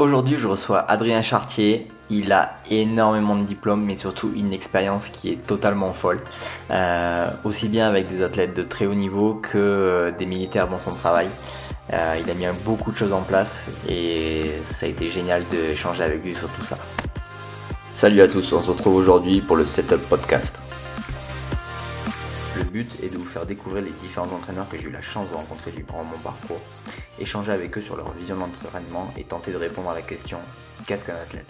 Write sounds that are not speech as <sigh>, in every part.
Aujourd'hui, je reçois Adrien Chartier. Il a énormément de diplômes, mais surtout une expérience qui est totalement folle. Euh, aussi bien avec des athlètes de très haut niveau que euh, des militaires dans son travail. Euh, il a mis beaucoup de choses en place et ça a été génial d'échanger avec lui sur tout ça. Salut à tous, on se retrouve aujourd'hui pour le Setup Podcast. Le but est de vous faire découvrir les différents entraîneurs que j'ai eu la chance de rencontrer durant mon parcours, échanger avec eux sur leur vision d'entraînement et tenter de répondre à la question qu'est-ce qu'un athlète?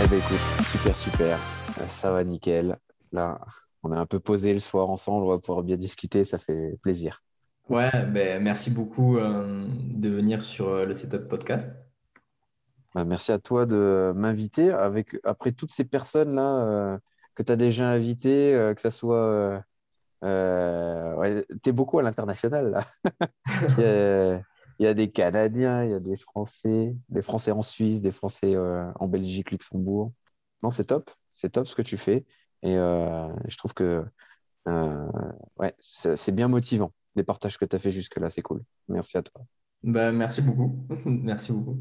Eh ben écoute, super super, ça va nickel. Là, on est un peu posé le soir ensemble, on va pouvoir bien discuter, ça fait plaisir. Ouais, ben, merci beaucoup euh, de venir sur euh, le Setup Podcast. Bah, merci à toi de m'inviter. Avec, après toutes ces personnes-là euh, que tu as déjà invitées, euh, que ce soit. Euh, tu es beaucoup à l'international, là. <laughs> il, y a, des Canadiens, il y a des Français, des Français en Suisse, des Français en Belgique, Luxembourg. Non, c'est top. C'est top ce que tu fais. Et je trouve que ouais, c'est bien motivant, les partages que tu as fait jusque-là. C'est cool. Merci à toi. Bah, merci beaucoup. <laughs> merci beaucoup.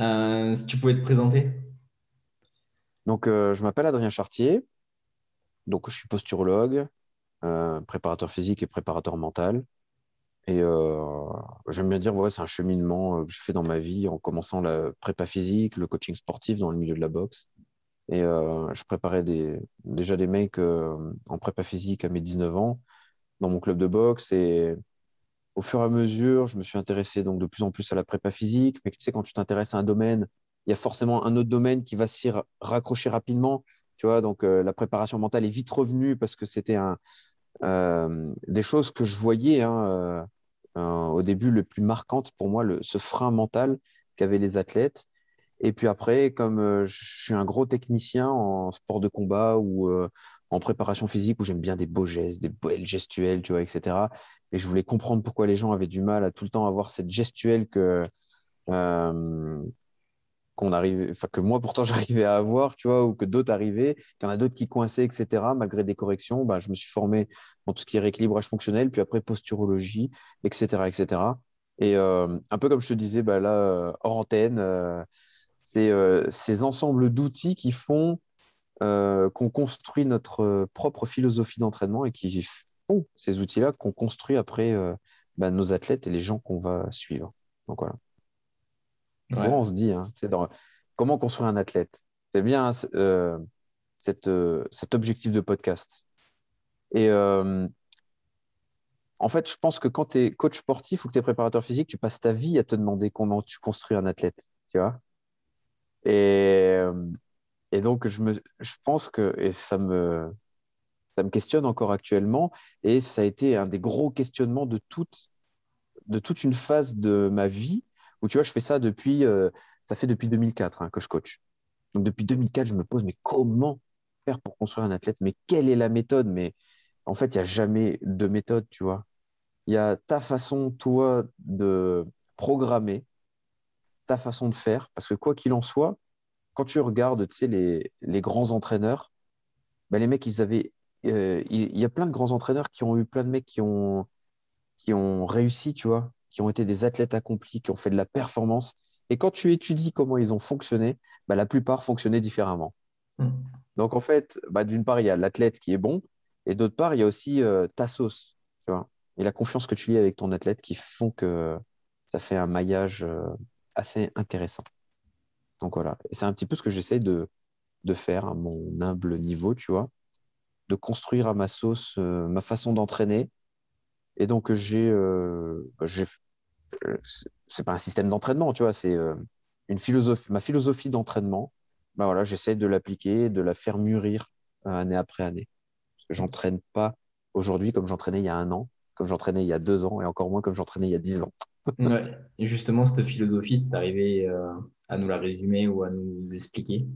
Euh, si tu pouvais te présenter. Donc, euh, je m'appelle Adrien Chartier. Donc, je suis posturologue, euh, préparateur physique et préparateur mental. Et j'aime bien dire, ouais, c'est un cheminement que je fais dans ma vie en commençant la prépa physique, le coaching sportif dans le milieu de la boxe. Et je préparais déjà des mecs en prépa physique à mes 19 ans dans mon club de boxe. Et au fur et à mesure, je me suis intéressé donc de plus en plus à la prépa physique. Mais tu sais, quand tu t'intéresses à un domaine, il y a forcément un autre domaine qui va s'y raccrocher rapidement. Tu vois, donc euh, la préparation mentale est vite revenue parce que c'était un, euh, des choses que je voyais hein, euh, au début le plus marquante pour moi, le, ce frein mental qu'avaient les athlètes. Et puis après, comme je suis un gros technicien en sport de combat ou en préparation physique où j'aime bien des beaux gestes, des belles gestuelles, tu vois, etc. Et je voulais comprendre pourquoi les gens avaient du mal à tout le temps avoir cette gestuelle que qu'on arrive, enfin que moi pourtant <laughs> j'arrivais à avoir, tu vois, ou que d'autres arrivaient, qu'il y en a d'autres qui coinçaient, etc. Malgré des corrections, bah, je me suis formé dans tout ce qui est rééquilibrage fonctionnel, puis après posturologie, etc., etc. Et euh, un peu comme je te disais, bah, là euh, hors antenne, c'est ces ensembles d'outils qui font euh, qu'on construit notre euh, propre philosophie d'entraînement et qui font ces outils-là qu'on construit après euh, bah, nos athlètes et les gens qu'on va suivre. Donc voilà. On se dit, hein, dans... comment construire un athlète C'est bien cet objectif de podcast. Et en fait, je pense que quand tu es coach sportif ou que tu es préparateur physique, tu passes ta vie à te demander comment tu construis un athlète. Tu vois et, et donc, je, me, je pense que, et ça me, ça me questionne encore actuellement, et ça a été un des gros questionnements de toute, de toute une phase de ma vie, tu vois, je fais ça depuis, euh, ça fait depuis 2004 hein, que je coach. Donc, depuis 2004, je me pose, mais comment faire pour construire un athlète? Mais quelle est la méthode? Mais en fait, il n'y a jamais de méthode, tu vois. Il y a ta façon, toi, de programmer, ta façon de faire, parce que quoi qu'il en soit, quand tu regardes tu sais, les, grands entraîneurs, bah, les mecs, ils avaient. Euh, il y, a plein de grands entraîneurs qui ont eu plein de mecs qui ont, qui ont réussi, tu vois, qui ont été des athlètes accomplis, qui ont fait de la performance. Et quand tu étudies comment ils ont fonctionné, bah, la plupart fonctionnaient différemment. Hmm. Donc en fait, bah, d'une part, il y a l'athlète qui est bon, et d'autre part, il y a aussi euh, ta sauce, tu vois, et la confiance que tu lis avec ton athlète qui font que ça fait un maillage euh, assez intéressant. Donc voilà. Et c'est un petit peu ce que j'essaye de, faire à mon humble niveau, tu vois, de construire à ma sauce euh, ma façon d'entraîner. Et donc j'ai, euh, bah, euh, c'est pas un système d'entraînement, tu vois, c'est une philosophie, ma philosophie d'entraînement. Bah voilà, j'essaie de l'appliquer, de la faire mûrir année après année. Parce que j'entraîne pas aujourd'hui comme j'entraînais il y a un an, comme j'entraînais il y a deux ans, et encore moins comme j'entraînais il y a dix ans. <laughs> ouais. Et justement, cette philosophie, c'est arrivé à nous la résumer ou à nous expliquer?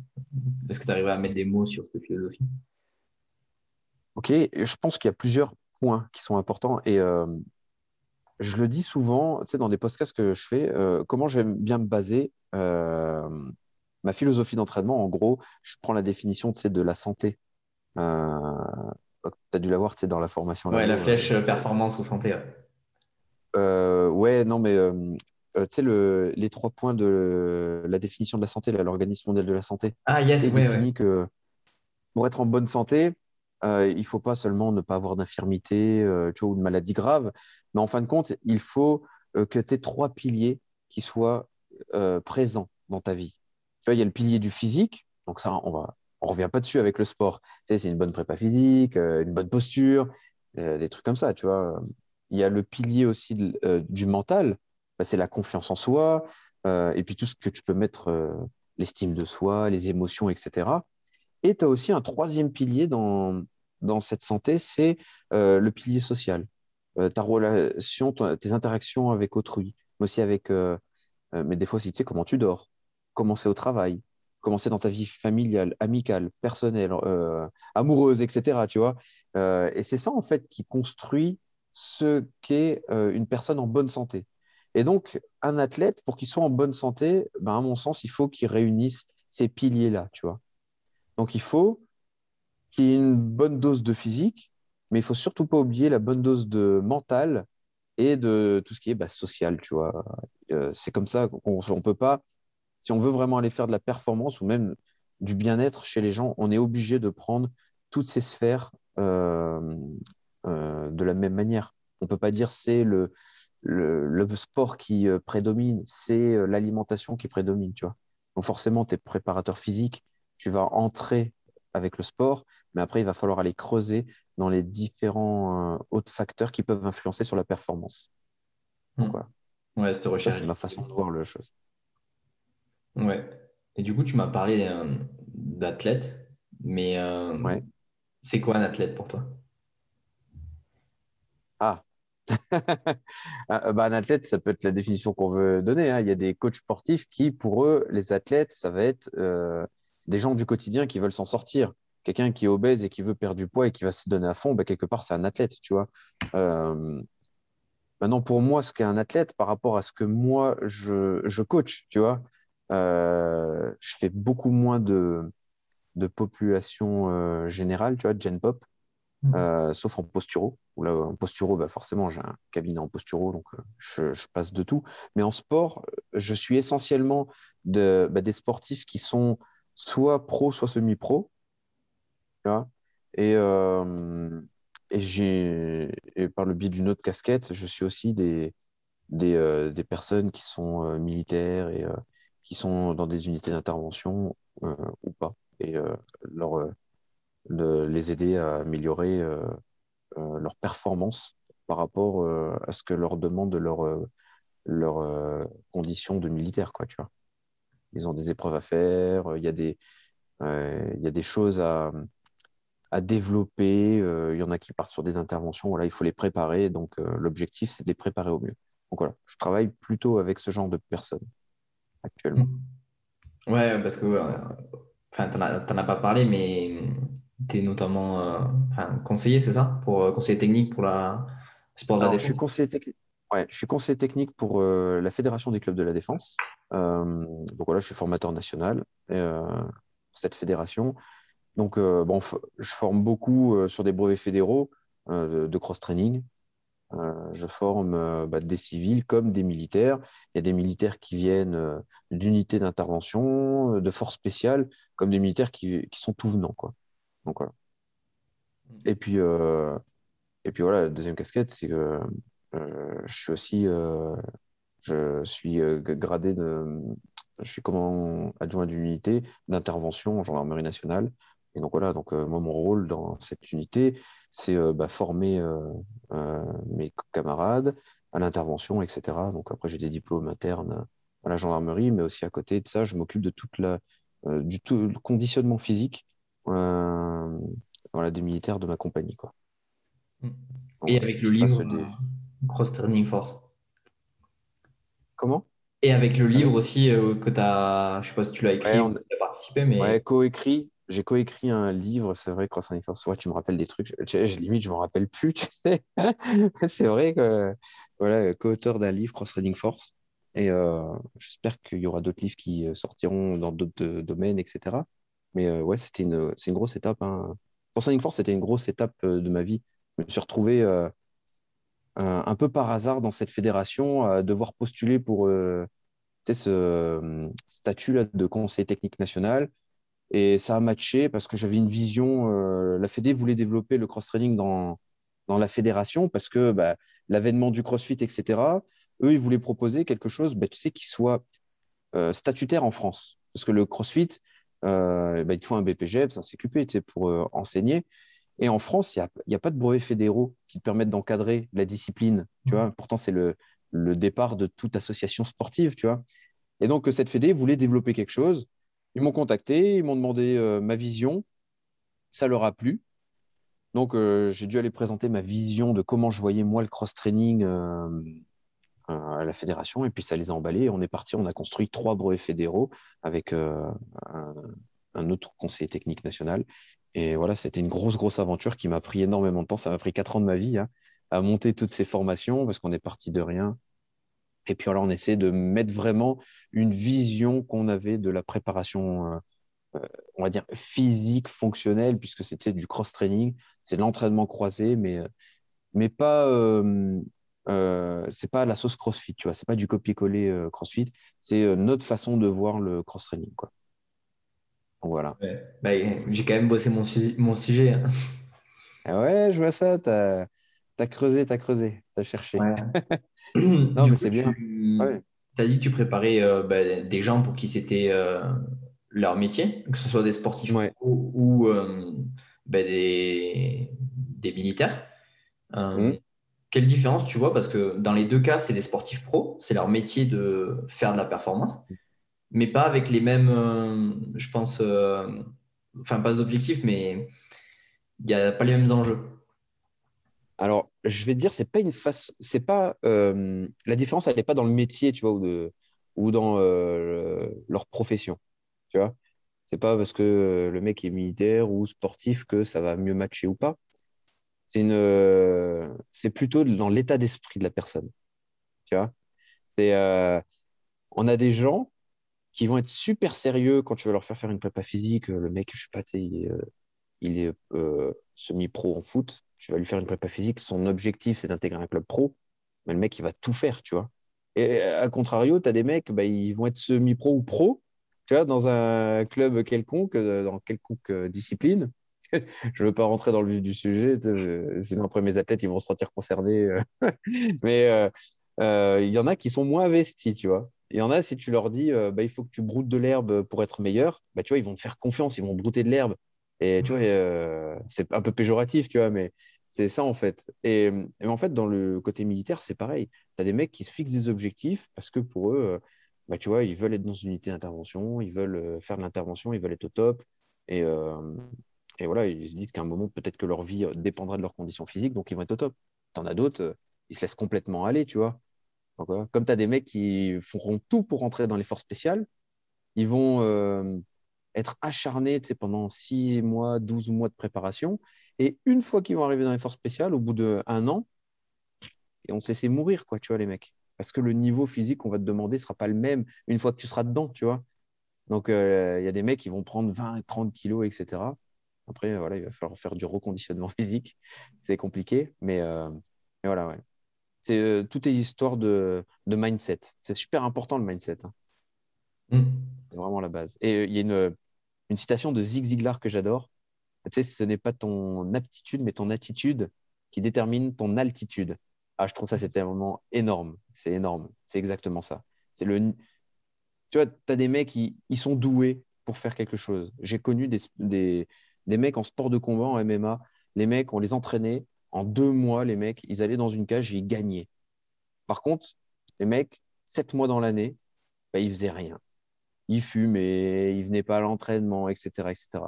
Est-ce que tu arrives à mettre des mots sur cette philosophie? Ok, je pense qu'il y a plusieurs points qui sont importants et euh, je le dis souvent, tu sais, dans des podcasts que je fais, euh, comment j'aime bien me baser euh, ma philosophie d'entraînement. En gros, je prends la définition de la santé. Tu as dû l'avoir, tu sais, dans la formation. Ouais, la flèche performance ou santé. ouais. Ouais, non, mais tu sais, le, les trois points de la définition de la santé, l'Organisme mondial de la santé, Ah, yes, il ouais, que pour être en bonne santé, euh, il faut pas seulement ne pas avoir d'infirmité euh, ou de maladie grave, mais en fin de compte, il faut euh, que tu aies trois piliers qui soient euh, présents dans ta vie. Tu il y a le pilier du physique, donc ça, on va, on revient pas dessus avec le sport. C'est une bonne prépa physique, une bonne posture, des trucs comme ça, tu vois. Il y a le pilier aussi du mental, Bah, c'est la confiance en soi, et puis tout ce que tu peux mettre, l'estime de soi, les émotions, etc. Et tu as aussi un troisième pilier dans, dans cette santé, c'est euh, le pilier social. Euh, ta relation, tes interactions avec autrui, mais aussi avec, euh, mais des fois aussi, tu sais, comment tu dors, comment c'est au travail, comment c'est dans ta vie familiale, amicale, personnelle, amoureuse, etc. Tu vois? Et c'est ça, en fait, qui construit ce qu'est une personne en bonne santé. Et donc, un athlète, pour qu'il soit en bonne santé, ben, à mon sens, il faut qu'il réunisse ces piliers-là, tu vois. Donc, il faut qu'il y une bonne dose de physique, mais il faut surtout pas oublier la bonne dose de mental et de tout ce qui est bah, social, tu vois. Euh, c'est comme ça qu'on on peut pas, si on veut vraiment aller faire de la performance ou même du bien-être chez les gens, on est obligé de prendre toutes ces sphères euh, euh, de la même manière. On peut pas dire c'est le, le, le sport qui prédomine, c'est l'alimentation qui prédomine, tu vois. Donc forcément, tu es préparateur physique, tu vas entrer avec le sport, mais après, il va falloir aller creuser dans les différents euh, autres facteurs qui peuvent influencer sur la performance. Donc Hmm. voilà, Ouais, cette ça recherche. c'est ma façon de voir la chose. Ouais. Et du coup, tu m'as parlé euh, d'athlète, mais euh, Ouais. c'est quoi un athlète pour toi? Ah, <laughs> Ah, bah, un athlète, ça peut être la définition qu'on veut donner. hein. Il y a des coachs sportifs qui, pour eux, les athlètes, ça va être euh, des gens du quotidien qui veulent s'en sortir. Quelqu'un qui est obèse et qui veut perdre du poids et qui va se donner à fond, bah, quelque part, c'est un athlète, tu vois. Euh, maintenant, pour moi, ce qu'est un athlète par rapport à ce que moi, je, je coach, tu vois, euh, je fais beaucoup moins de, de population euh, générale, tu vois, de Gen Pop euh, sauf en posturo. Où là, en posturo, bah forcément, j'ai un cabinet en posturo, donc je, je passe de tout. Mais en sport, je suis essentiellement de, bah, des sportifs qui sont soit pro, soit semi-pro. Et, euh, et, j'ai, par le biais d'une autre casquette, je suis aussi des, des, euh, des personnes qui sont euh, militaires et qui sont dans des unités d'intervention ou pas. Et leur, les aider à améliorer leur performance par rapport à ce que leur demande leur, leur condition de militaire, quoi, tu vois. Ils ont des épreuves à faire, il y a y a des choses à, à développer, euh, il y en a qui partent sur des interventions, voilà, il faut les préparer, donc euh, l'objectif, c'est de les préparer au mieux. Donc voilà, je travaille plutôt avec ce genre de personnes actuellement. Ouais, parce que, euh, enfin, t'en as, t'en as pas parlé, mais tu es notamment euh, enfin, conseiller, c'est ça? Pour euh, conseiller technique pour la sport de la Alors, je suis défense? conseiller technique. Ouais, je suis conseiller technique pour euh, la Fédération des clubs de la défense. Donc voilà, je suis formateur national pour cette fédération. Donc euh, bon, je forme beaucoup euh, sur des brevets fédéraux euh, de, de cross-training. Je forme bah, des civils comme des militaires. Il y a des militaires qui viennent d'unités d'intervention, de forces spéciales, comme des militaires qui, qui sont tout venants, quoi. Donc voilà. Et puis, euh, et puis voilà, la deuxième casquette, c'est que euh, je suis aussi, euh, je suis gradé de, je suis comment adjoint d'unité d'intervention en gendarmerie nationale. Et donc voilà, donc euh, moi mon rôle dans cette unité, c'est euh, bah, former euh, mes camarades à l'intervention, etc. Donc après j'ai des diplômes internes à la gendarmerie, mais aussi à côté de ça, je m'occupe de toute la, du tout le conditionnement physique voilà, des militaires de ma compagnie, quoi. Mm. Donc Et avec le livre des... Cross Training Force. Comment? Et avec le livre Avec? aussi euh, que tu as, je sais pas si tu l'as écrit on... tu as participé, mais ouais, coécrit. J'ai coécrit un livre, c'est vrai, Cross and Force. Ouais, tu me rappelles des trucs. Je, je- limite, je me rappelle plus, <laughs> tu sais. C'est vrai que, voilà, co-auteur d'un livre, Cross Trading Force. Et euh, j'espère qu'il y aura d'autres livres qui euh, sortiront dans d'autres euh, domaines, etc. Mais euh, ouais, c'était une, une grosse étape, hein. pour Sonic Force, c'était une grosse étape de ma vie. Je me suis retrouvé un peu par hasard dans cette fédération à devoir postuler pour ce statut de conseiller technique national. Et ça a matché parce que j'avais une vision. la Fédé voulait développer le cross-training dans, dans la fédération parce que bah, l'avènement du CrossFit, etc., eux, ils voulaient proposer quelque chose bah, tu sais, qui soit euh, statutaire en France. Parce que le CrossFit, euh, bah, il te faut un BPGEPS, un CQP tu sais, pour euh, enseigner. Et en France, il n'y a, pas de brevets fédéraux qui te permettent d'encadrer la discipline. Tu vois Pourtant, c'est le, le, départ de toute association sportive. Tu vois et donc, cette fédé voulait développer quelque chose. Ils m'ont contacté, ils m'ont demandé ma vision. Ça leur a plu. Donc, j'ai dû aller présenter ma vision de comment je voyais moi le cross-training à la fédération. Et puis ça les a emballés. on est parti, on a construit trois brevets fédéraux avec euh, un, autre conseiller technique national. Et voilà, c'était une grosse, grosse aventure qui m'a pris énormément de temps. Ça m'a pris quatre ans de ma vie hein, à monter toutes ces formations parce qu'on est parti de rien. Et puis alors, on essaie de mettre vraiment une vision qu'on avait de la préparation, euh, euh, on va dire, physique, fonctionnelle, puisque c'était du cross-training, c'est de l'entraînement croisé, mais, mais pas, euh, c'est pas la sauce CrossFit, tu vois, c'est pas du copier-coller euh, CrossFit, c'est euh, notre façon de voir le cross-training, quoi. voilà. Bah, j'ai quand même bossé mon, mon sujet. Hein. Ah ouais, je vois ça, tu as, creusé, tu as creusé, tu as cherché. Non, mais c'est bien. Tu as dit que tu préparais bah, des gens pour qui c'était leur métier, que ce soit des sportifs ou, bah, des, des, militaires. Mmh quelle différence tu vois? Parce que dans les deux cas, c'est des sportifs pros, c'est leur métier de faire de la performance, mais pas avec les mêmes, euh, je pense, euh, enfin pas d'objectifs, mais il n'y a pas les mêmes enjeux. Alors, je vais te dire, c'est pas une face, c'est pas euh, la différence, elle n'est pas dans le métier, tu vois, ou, de, ou dans leur profession, tu vois. C'est pas parce que le mec est militaire ou sportif que ça va mieux matcher ou pas c'est euh, plutôt dans l'état d'esprit de la personne. Euh, on a des gens qui vont être super sérieux quand tu vas leur faire faire une prépa physique. Le mec, je sais pas, il est, euh, semi-pro en foot. Tu vas lui faire une prépa physique. Son objectif, c'est d'intégrer un club pro. Mais le mec, il va tout faire, tu vois. Et à contrario, tu as des mecs, bah, ils vont être semi-pro ou pro, tu vois, dans un club quelconque, dans quelconque discipline. <laughs> je ne veux pas rentrer dans le vif du sujet, sinon après mes athlètes ils vont se sentir concernés. Euh. <laughs> Mais euh, euh, il y en a qui sont moins investis, tu vois. Il y en a, si tu leur dis, bah, il faut que tu broutes de l'herbe pour être meilleur, bah, tu vois, ils vont te faire confiance, ils vont brouter de l'herbe. Et tu vois, <laughs> c'est un peu péjoratif, tu vois, mais c'est ça en fait. Et, en fait, dans le côté militaire, c'est pareil. Tu as des mecs qui se fixent des objectifs parce que pour eux, bah, tu vois, ils veulent être dans une unité d'intervention, ils veulent faire de l'intervention, ils veulent être au top. Et, et voilà, ils se disent qu'à un moment, peut-être que leur vie euh, dépendra de leurs conditions physiques, donc ils vont être au top. T'en as d'autres, euh, ils se laissent complètement aller, tu vois. Comme tu as des mecs qui feront tout pour rentrer dans les forces spéciales, ils vont euh, être acharnés pendant 6 mois, 12 mois de préparation. Et une fois qu'ils vont arriver dans les forces spéciales, au bout d'un an, et on se laisser mourir, quoi, tu vois, les mecs. Parce que le niveau physique qu'on va te demander ne sera pas le même une fois que tu seras dedans, tu vois. Donc, il y a des mecs qui vont prendre 20, 30 kilos, etc. Après, voilà, il va falloir faire du reconditionnement <laughs> physique. C'est compliqué, mais, euh, voilà, ouais. C'est, euh, tout est histoire de, de mindset. C'est super important le mindset. Hein. Mm. C'est vraiment la base. Et euh, il y a une, une, citation de Zig Ziglar que j'adore. Tu sais, ce n'est pas ton aptitude, mais ton attitude qui détermine ton altitude. Ah, je trouve ça, un moment énorme. C'est énorme. C'est exactement ça. C'est le. Tu vois, tu as des mecs, qui ils sont doués pour faire quelque chose. J'ai connu des, mecs en sport de combat, en MMA, les mecs, on les entraînait. En deux mois, les mecs, ils allaient dans une cage et ils gagnaient. Par contre, les mecs, sept mois dans l'année, bah, ils faisaient rien. Ils fumaient, ils venaient pas à l'entraînement, etc., etc.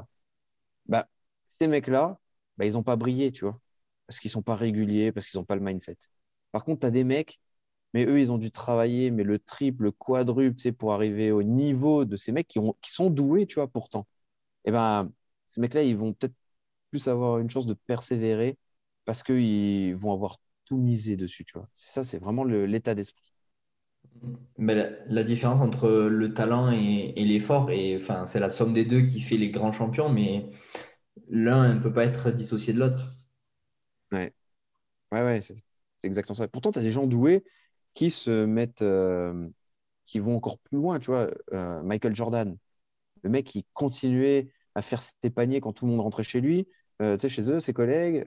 ces mecs-là, bah, ils n'ont pas brillé, tu vois, parce qu'ils sont pas réguliers, parce qu'ils n'ont pas le mindset. Par contre, tu as des mecs, mais eux, ils ont dû travailler, mais le triple, le quadruple, tu sais, pour arriver au niveau de ces mecs qui, ont, qui sont doués, tu vois, pourtant. Et eh ben, ces mecs-là, ils vont peut-être plus avoir une chance de persévérer parce qu'ils vont avoir tout misé dessus, tu vois. Ça, c'est vraiment l'état d'esprit. Mais la, différence entre le talent et, l'effort, et enfin, c'est la somme des deux qui fait les grands champions, mais l'un ne peut pas être dissocié de l'autre. Ouais, ouais, ouais, c'est exactement ça. Pourtant, tu as des gens doués qui se mettent, euh, qui vont encore plus loin, tu vois. Euh, Michael Jordan, le mec qui continuait à faire ses paniers quand tout le monde rentrait chez lui. Euh, tu sais, chez eux, ses collègues,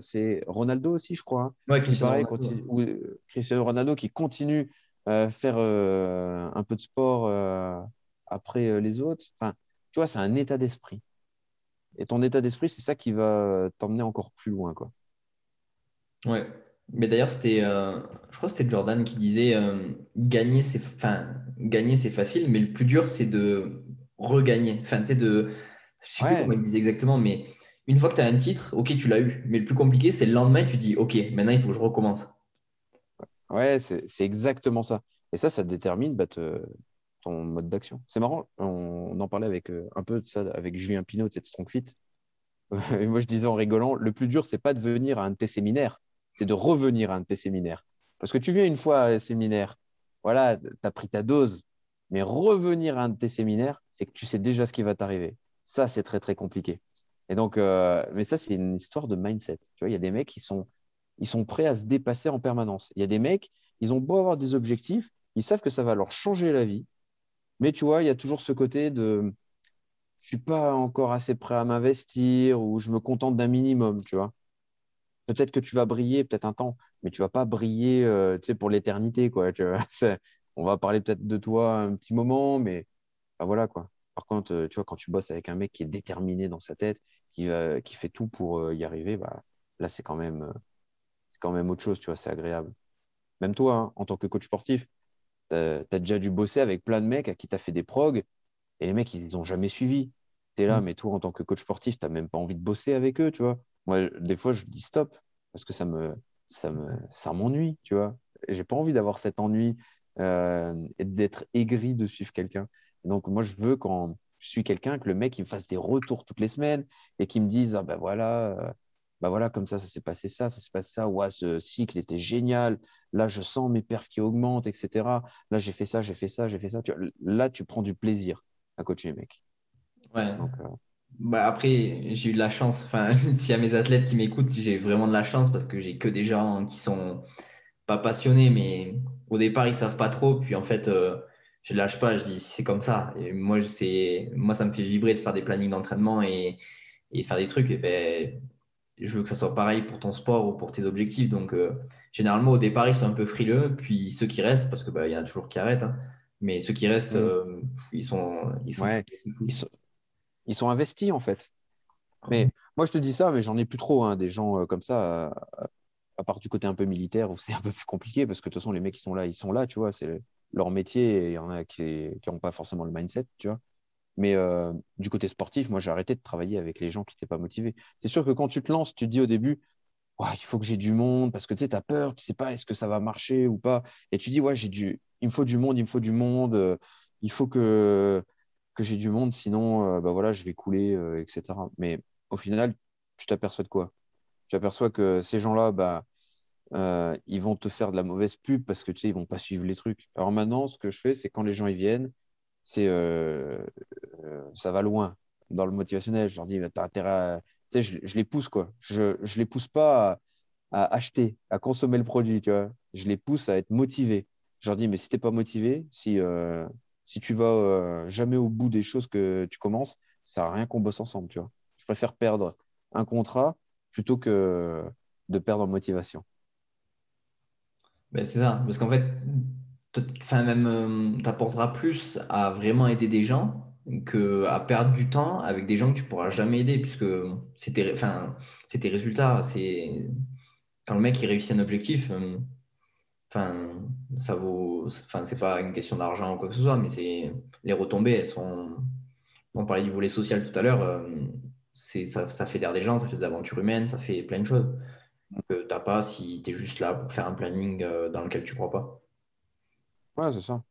c'est Ronaldo aussi, je crois. Hein. Ouais, Cristiano pareil, Ronaldo. continue- ou, Cristiano Ronaldo qui continue à faire un peu de sport après les autres. Enfin, tu vois, c'est un état d'esprit. Et ton état d'esprit, c'est ça qui va t'emmener encore plus loin, quoi. Ouais. Mais d'ailleurs, c'était, euh, je crois que c'était Jordan qui disait euh, gagner, c'est, enfin, gagner, c'est facile, mais le plus dur, c'est de regagner. Enfin, tu sais, de, je sais plus comment il disait exactement, mais une fois que tu as un titre, ok, tu l'as eu. Mais le plus compliqué, c'est le lendemain, tu dis, ok, maintenant, il faut que je recommence. ouais, c'est c'est exactement ça. Et ça, ça détermine bah, te- mode d'action. C'est marrant, on, en parlait avec euh, un peu de ça avec Julien Pinot de cette Strong Fit. <laughs> Et moi, je disais en rigolant, le plus dur, c'est pas de venir à un de tes séminaires, c'est de revenir à un de tes séminaires. Parce que tu viens une fois à un séminaire, voilà, tu as pris ta dose, mais revenir à un de tes séminaires, c'est que tu sais déjà ce qui va t'arriver. Ça, c'est très, très compliqué. Et donc, euh, mais ça, c'est une histoire de mindset. Tu vois, il y a des mecs qui sont, ils sont prêts à se dépasser en permanence. Il y a des mecs, ils ont beau avoir des objectifs, ils savent que ça va leur changer la vie, mais tu vois, il y a toujours ce côté de je suis pas encore assez prêt à m'investir ou je me contente d'un minimum, tu vois. Peut-être que tu vas briller peut-être un temps, mais tu vas pas briller, euh, pour l'éternité, quoi. <laughs> On va parler peut-être de toi un petit moment, mais bah, voilà, quoi. Par contre, euh, tu vois, quand tu bosses avec un mec qui est déterminé dans sa tête, qui va, qui fait tout pour euh, y arriver, bah, là, c'est quand même, quand même autre chose, tu vois, c'est agréable. Même toi, hein, en tant que coach sportif, tu as, déjà dû bosser avec plein de mecs à qui tu as fait des progs et les mecs, ils n'ont jamais suivi. Tu es là, mais toi, en tant que coach sportif, tu n'as même pas envie de bosser avec eux, tu vois. Moi, des fois, je dis stop parce que ça me, ça me, ça m'ennuie, tu vois. J'ai pas envie d'avoir cet ennui euh, et d'être aigri de suivre quelqu'un. Donc, moi, je veux quand je suis quelqu'un que le mec, il me fasse des retours toutes les semaines et qu'il me dise, ah ben voilà, euh, bah voilà, comme ça, ça s'est passé ça, ça s'est passé ça. Ouais, ce cycle était génial. Là, je sens mes perfs qui augmentent, etc. Là, j'ai fait ça, j'ai fait ça, j'ai fait ça. Tu là, tu prends du plaisir à coacher les mecs. Ouais. Donc, euh, Bah après, j'ai eu de la chance. Enfin, <laughs> s'il y a mes athlètes qui m'écoutent, j'ai vraiment de la chance parce que j'ai que des gens qui sont pas passionnés, mais au départ, ils savent pas trop. Puis en fait, euh, je lâche pas. Je dis, c'est comme ça. Et moi, moi, ça me fait vibrer de faire des plannings d'entraînement et, et faire des trucs. Et ben, je veux que ça soit pareil pour ton sport ou pour tes objectifs. Donc, euh, généralement, au départ, ils sont un peu frileux. Puis ceux qui restent, parce que bah, y en a toujours qui arrêtent, hein, mais ceux qui restent, mm, euh, ils sont, ils sont ouais, fous. ils sont, ils sont investis en fait. Mais moi, je te dis ça, mais j'en ai plus trop, hein, des gens euh, comme ça, à, à part du côté un peu militaire où <laughs> c'est un peu plus compliqué parce que de toute façon, les mecs qui sont là, ils sont là, tu vois, c'est leur métier et il y en a qui n'ont pas forcément le mindset, tu vois. Mais euh, du côté sportif, moi, j'ai arrêté de travailler avec les gens qui n'étaient pas motivés. C'est sûr que quand tu te lances, tu te dis au début, Ouais, il faut que j'ai du monde parce que tu sais, as peur, tu sais pas est-ce que ça va marcher ou pas. Et tu dis, ouais, j'ai du... il me faut du monde, il me faut du monde, euh, il faut que, que j'ai du monde, sinon, euh, bah voilà, je vais couler, etc. Mais au final, tu t'aperçois de quoi? Tu t'aperçois que ces gens-là, bah, ils vont te faire de la mauvaise pub parce que tu sais, ils vont pas suivre les trucs. Alors maintenant, ce que je fais, c'est quand les gens ils viennent, c'est euh, euh, ça va loin dans le motivationnel. Je leur dis, t'as intérêt à... Tu sais, je, les pousse, quoi. Je, je les pousse pas à, acheter, à consommer le produit, tu vois. Je les pousse à être motivés. Je leur dis, mais si t'es pas motivé, si, euh, si tu vas euh, jamais au bout des choses que tu commences, ça sert à rien qu'on bosse ensemble, tu vois. Je préfère perdre un contrat plutôt que de perdre en motivation. Ben, c'est ça, parce qu'en fait, enfin, même, euh, t'apporteras plus à vraiment aider des gens que à perdre du temps avec des gens que tu pourras jamais aider, puisque c'est tes, résultats. C'est quand le mec il réussit un objectif, euh, enfin, ça vaut, c'est pas une question d'argent ou quoi que ce soit, mais c'est les retombées, elles sont. On parlait du volet social tout à l'heure, euh, c'est ça, ça fédère des gens, ça fait des aventures humaines, ça fait plein de choses que t'as pas si tu es juste là pour faire un planning euh, dans lequel tu crois pas. Ouais, c'est ça.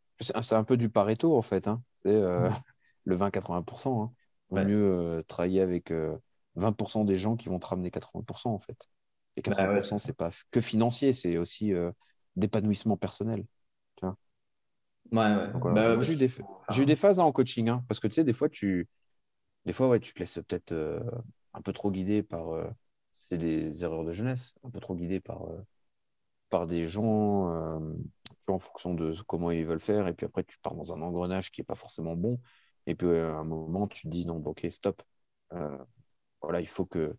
C'est un peu du Pareto, en fait. Hein. C'est euh, <laughs> le 20-80%. Hein. Vaut Ouais. mieux euh, travailler avec euh, 20% des gens qui vont te ramener 80%, en fait. Et Bah ouais, c'est 80%, pas que financier, c'est aussi euh, d'épanouissement personnel. Tu vois. Ouais, ouais. Bah j'ai eu des, faut j'ai eu faire- des phases hein, en coaching, hein, parce que tu sais, des fois, tu, des fois, ouais, tu te laisses peut-être euh, un peu trop guidé par. euh, c'est des erreurs de jeunesse, un peu trop guidé par, euh, par des gens euh, en fonction de comment ils veulent faire. Et puis après, tu pars dans un engrenage qui n'est pas forcément bon. Et puis euh, à un moment, tu te dis non, bon, ok, stop. Euh, voilà, il faut que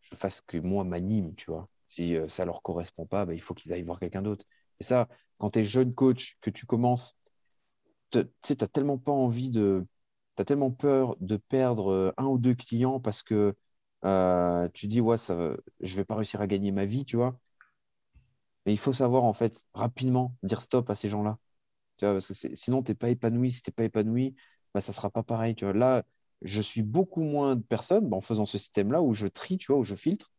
je fasse que moi m'anime, tu vois. Si euh, ça leur correspond pas, bah, il faut qu'ils aillent voir quelqu'un d'autre. Et ça, quand tu es jeune coach, que tu commences, tu sais, tu tellement pas envie de. Tu as tellement peur de perdre un ou deux clients parce que tu dis, ouais, ça, je vais pas réussir à gagner ma vie, tu vois. Mais il faut savoir, en fait, rapidement dire stop à ces gens-là. Tu vois, parce que sinon, tu n'es pas épanoui. Si tu n'es pas épanoui, bah, ça sera pas pareil. Tu vois. Là, je suis beaucoup moins de personnes bah, en faisant ce système-là où je trie, tu vois, où je filtre.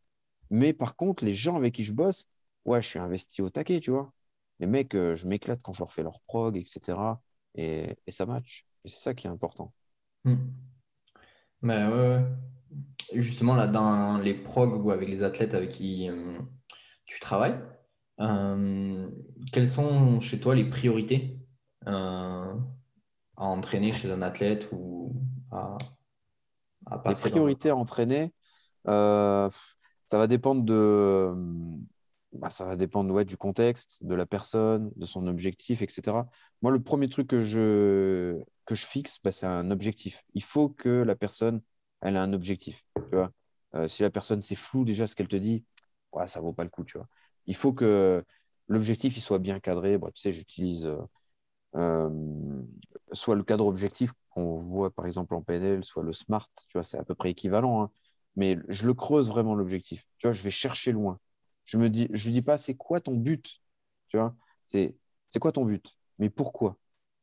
Mais par contre, les gens avec qui je bosse, ouais, je suis investi au taquet, tu vois. Les mecs, euh, je m'éclate quand je leur fais leur prog, etc. Et, et ça match. Et c'est ça qui est important. Hmm. Mais ouais, ouais. Justement, là, dans les progs ou avec les athlètes avec qui euh, tu travailles, euh, quelles sont chez toi les priorités euh, à entraîner chez un athlète ou à, à Les passer dans priorités à entraîner, euh, ça va dépendre de, bah, ça va dépendre ouais, du contexte, de la personne, de son objectif, etc. Moi, le premier truc que je, que je fixe, bah, c'est un objectif. Il faut que la personne, elle a un objectif. Tu vois si la personne, c'est flou déjà ce qu'elle te dit, ouais, ça vaut pas le coup. Tu vois Il faut que l'objectif soit bien cadré. Tu sais, j'utilise euh, euh, soit le cadre objectif qu'on voit par exemple en PNL, soit le SMART, tu vois, c'est à peu près équivalent, hein. mais je le creuse vraiment l'objectif. Tu vois, je vais chercher loin. Je me dis, dis pas, c'est quoi ton but? Tu vois, c'est, quoi ton but? Mais pourquoi?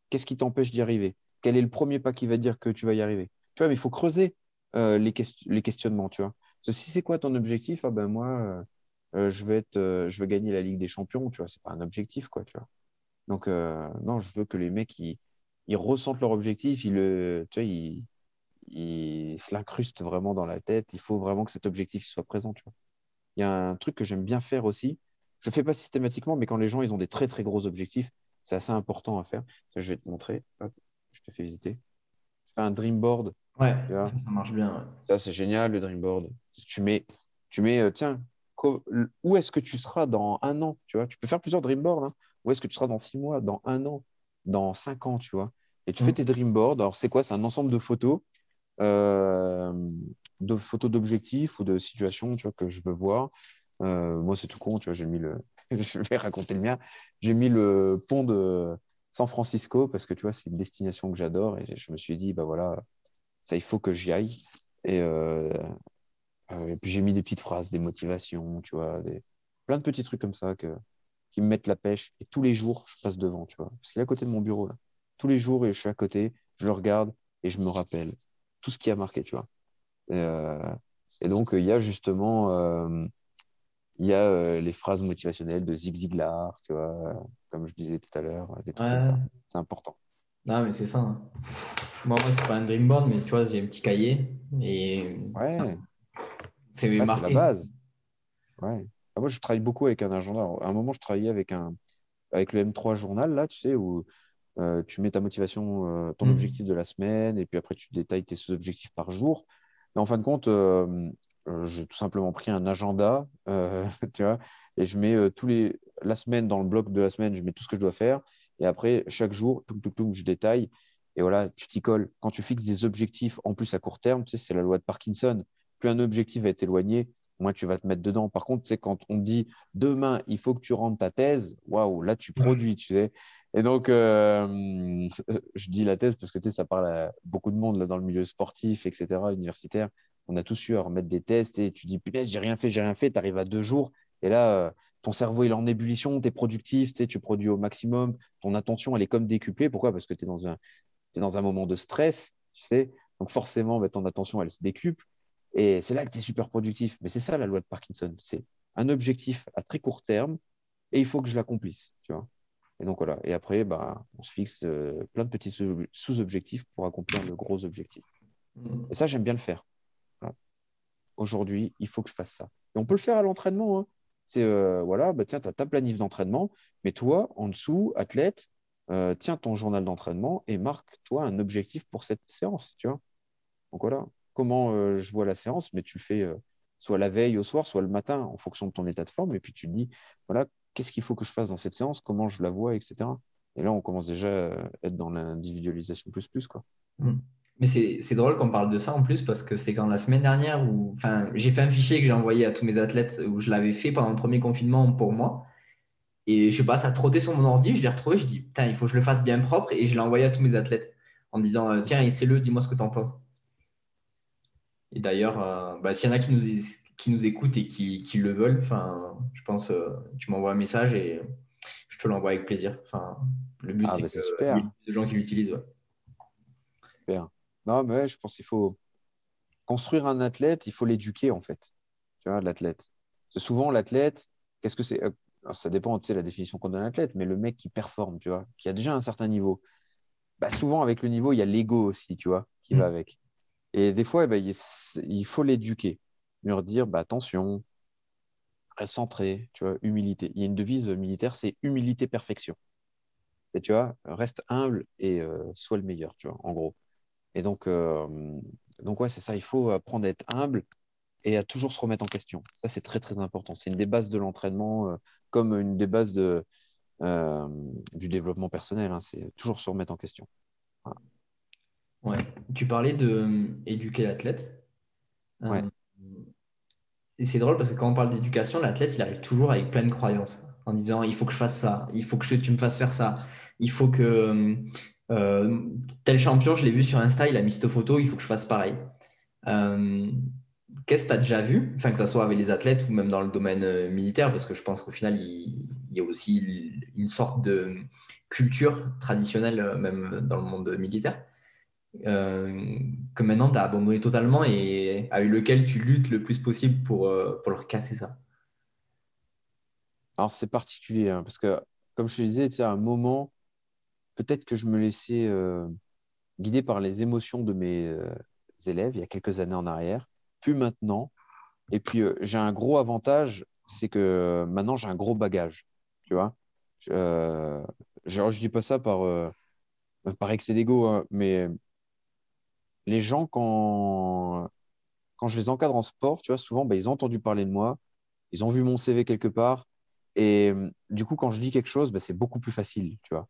Qu'est-ce qui t'empêche d'y arriver? Quel est le premier pas qui va dire que tu vas y arriver? Tu vois, mais il faut creuser euh, les, ques- les questionnements, tu vois. Si c'est quoi ton objectif? Ah ben moi, euh, je veux être, euh, je veux gagner la Ligue des Champions, tu vois, c'est pas un objectif, quoi, tu vois. Donc, euh, non, je veux que les mecs, ils, ils ressentent leur objectif, ils, le, tu vois, ils, ils se l'incrustent vraiment dans la tête. Il faut vraiment que cet objectif soit présent, tu vois. Il y a un truc que j'aime bien faire aussi. Je ne fais pas systématiquement, mais quand les gens ils ont des très très gros objectifs, c'est assez important à faire. Je vais te montrer. Hop, je te fais visiter. Je fais un dream board. Ouais, ça, ça marche bien. ouais. Ça, c'est génial, le dream board. Tu mets, tu mets tiens, où est-ce que tu seras dans un an? Tu vois, tu peux faire plusieurs dream boards. hein. Où est-ce que tu seras dans six mois, dans un an, dans cinq ans, tu vois? Et tu fais Mm. tes dream boards. Alors, c'est quoi? C'est un ensemble de photos, euh, de photos d'objectifs ou de situations, tu vois, que je veux voir. Euh, moi, c'est tout con, tu vois, j'ai mis le, <laughs> je vais raconter le mien. J'ai mis le pont de San Francisco parce que, tu vois, c'est une destination que j'adore et je me suis dit, bah voilà, ça, il faut que j'y aille. Et, euh, euh, et puis j'ai mis des petites phrases, des motivations, tu vois, des... plein de petits trucs comme ça que... qui me mettent la pêche. Et tous les jours, je passe devant, tu vois, parce qu'il est à côté de mon bureau, là. Tous les jours, et je suis à côté, je le regarde et je me rappelle tout ce qui a marqué, tu vois. Et, euh, et donc, il y a justement, euh, il y a euh, les phrases motivationnelles de Zig Ziglar, tu vois, euh, comme je disais tout à l'heure, des trucs comme ça. C'est important. Non, mais c'est ça. hein. Moi, moi c'est pas un dream board, mais tu vois, j'ai un petit cahier et Ouais, c'est Ah, la base. Ouais. Ah, moi, je travaille beaucoup avec un agenda. À un moment, je travaillais avec un, avec le M3 journal, là, tu sais, où euh, tu mets ta motivation, euh, ton Mm. objectif de la semaine, et puis après, tu détailles tes sous-objectifs par jour. Et en fin de compte, euh, euh, j'ai tout simplement pris un agenda, <laughs> tu vois, et je mets tous les, la semaine, dans le bloc de la semaine, je mets tout ce que je dois faire. Et après, chaque jour, je détaille. Et voilà, tu t'y colles. Quand tu fixes des objectifs, en plus à court terme, tu sais, c'est la loi de Parkinson. Plus un objectif va être éloigné, moins tu vas te mettre dedans. Par contre, quand on dit demain, il faut que tu rentres ta thèse, waouh, là, tu produis, tu sais. Et donc, euh, je dis la thèse parce que ça parle à beaucoup de monde dans le milieu sportif, etc., universitaire. On a tous eu à remettre des tests et tu dis, punaise, j'ai rien fait, j'ai rien fait. Tu arrives à deux jours et là, euh, ton cerveau, il est en ébullition, tu es productif, tu produis au maximum. Ton attention, elle est comme décuplée. Pourquoi? Parce que tu es dans un, t'es dans un moment de stress, tu sais. Donc, forcément, bah, ton attention, elle se décuple. Et c'est là que tu es super productif. Mais c'est ça la loi de Parkinson. C'est un objectif à très court terme et il faut que je l'accomplisse, tu vois. Et donc voilà. Et après, bah, on se fixe euh, plein de petits sous- sous-objectifs pour accomplir le gros objectif. Mm. Et ça, j'aime bien le faire. Voilà. Aujourd'hui, il faut que je fasse ça. Et on peut le faire à l'entraînement. hein. C'est euh, voilà, bah, tiens, tu as ta planif d'entraînement, mais toi, en dessous, athlète, euh, tiens ton journal d'entraînement et marque-toi un objectif pour cette séance, tu vois. Donc voilà, comment euh, je vois la séance, mais tu fais euh, soit la veille au soir, soit le matin, en fonction de ton état de forme. Et puis tu te dis, voilà, qu'est-ce qu'il faut que je fasse dans cette séance, comment je la vois, etc. Et là, on commence déjà à être dans l'individualisation plus plus, quoi. Mm. Mais c'est drôle qu'on parle de ça en plus parce que c'est quand la semaine dernière où j'ai fait un fichier que j'ai envoyé à tous mes athlètes où je l'avais fait pendant le premier confinement pour moi. Et je sais pas, ça trottait sur mon ordi, je l'ai retrouvé, je dis putain, il faut que je le fasse bien propre et je l'ai envoyé à tous mes athlètes en disant euh, tiens, essaie-le, dis-moi ce que tu en penses. Et d'ailleurs, euh, bah, s'il y en a qui nous, qui nous écoutent et qui, qui le veulent, je pense euh, tu m'envoies un message et je te l'envoie avec plaisir. Enfin, le but, ah, c'est bah, que y ait des gens qui l'utilisent. Super. Non, mais je pense qu'il faut construire un athlète, il faut l'éduquer en fait. Tu vois, l'athlète. C'est souvent l'athlète, qu'est-ce que c'est Ça dépend, de la définition qu'on donne à l'athlète, mais le mec qui performe, tu vois, qui a déjà un certain niveau. Bah, souvent, avec le niveau, il y a l'ego aussi, tu vois, qui va mm. avec. Et des fois, eh ben, il faut l'éduquer, lui dire bah, attention, reste centré, tu vois, humilité. Il y a une devise militaire, c'est humilité, perfection. Tu vois, reste humble et euh, sois le meilleur, tu vois, en gros. Et donc, euh, donc ouais, c'est ça, il faut apprendre à être humble et à toujours se remettre en question. Ça, c'est très, très important. C'est une des bases de l'entraînement, euh, comme une des bases du développement personnel. Hein. c'est toujours se remettre en question. Ouais. Tu parlais de éduquer l'athlète. Ouais. Et c'est drôle parce que quand on parle d'éducation, l'athlète, il arrive toujours avec plein de croyances en disant il faut que je fasse ça, il faut que tu me fasses faire ça, il faut que euh, tel champion, je l'ai vu sur Insta, il a mis cette photo, il faut que je fasse pareil. Euh, qu'est-ce que tu as déjà vu, enfin, que ce soit avec les athlètes ou même dans le domaine euh, militaire, parce que je pense qu'au final, il, y a aussi une sorte de culture traditionnelle, même dans le monde militaire, que maintenant tu as abandonné totalement et avec lequel tu luttes le plus possible pour, pour leur casser ça. Alors, c'est particulier, hein, parce que, comme je te disais, à un moment, peut-être que je me laissais euh, guider par les émotions de mes euh, élèves il y a quelques années en arrière, plus maintenant. Et puis, euh, j'ai un gros avantage, c'est que maintenant, j'ai un gros bagage. Tu vois je ne dis pas ça par, par excès d'ego, hein, mais les gens, quand, quand je les encadre en sport, tu vois, souvent, bah, ils ont entendu parler de moi, ils ont vu mon CV quelque part. Et du coup, quand je dis quelque chose, bah, c'est beaucoup plus facile, tu vois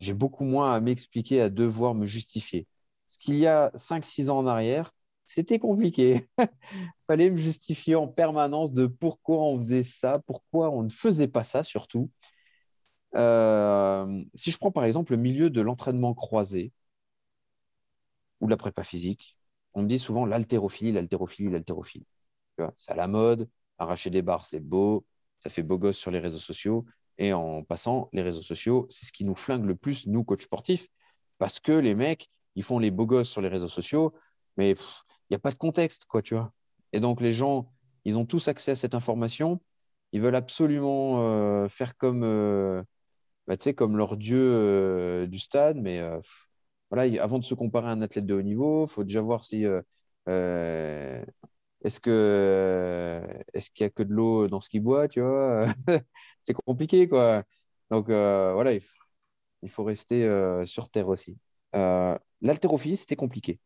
j'ai beaucoup moins à m'expliquer, à devoir me justifier. Ce qu'il y a 5-6 ans en arrière, c'était compliqué. <laughs> Fallait me justifier en permanence de pourquoi on faisait ça, pourquoi on ne faisait pas ça surtout. Euh, si je prends par exemple le milieu de l'entraînement croisé ou la prépa physique, on me dit souvent l'haltérophilie, l'haltérophilie, l'haltérophilie. C'est à la mode, arracher des barres, c'est beau, ça fait beau gosse sur les réseaux sociaux. Et en passant, les réseaux sociaux, c'est ce qui nous flingue le plus, nous, coachs sportifs, parce que les mecs, ils font les beaux gosses sur les réseaux sociaux, mais il n'y a pas de contexte, quoi, tu vois. Et donc, les gens, ils ont tous accès à cette information. Ils veulent absolument euh, faire comme, euh, bah, comme leur dieu euh, du stade, mais voilà, avant de se comparer à un athlète de haut niveau, il faut déjà voir si est-ce que euh, est-ce qu'il y a que de l'eau dans ce qu'il boit, tu vois? <laughs> C'est compliqué, quoi. Donc euh, voilà, il, faut rester euh, sur terre aussi. L'haltérophilie, c'était compliqué.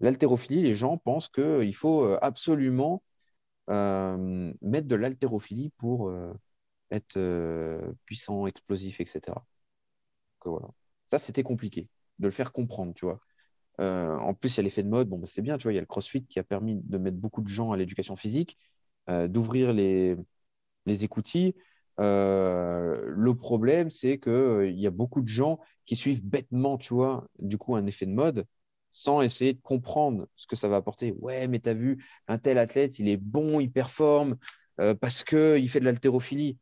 L'haltérophilie, les gens pensent qu'il faut absolument mettre de l'haltérophilie pour être puissant, explosif, etc. Voilà. Ça, c'était compliqué de le faire comprendre, tu vois. Euh, en plus, il y a l'effet de mode. Bon, bah, c'est bien, tu vois, il y a le CrossFit qui a permis de mettre beaucoup de gens à l'éducation physique, euh, d'ouvrir les, les écoutilles. Euh, le problème, c'est qu'il y a beaucoup de gens qui suivent bêtement, tu vois, du coup, un effet de mode sans essayer de comprendre ce que ça va apporter. Ouais, mais tu as vu, un tel athlète, il est bon, il performe parce qu'il fait de l'haltérophilie.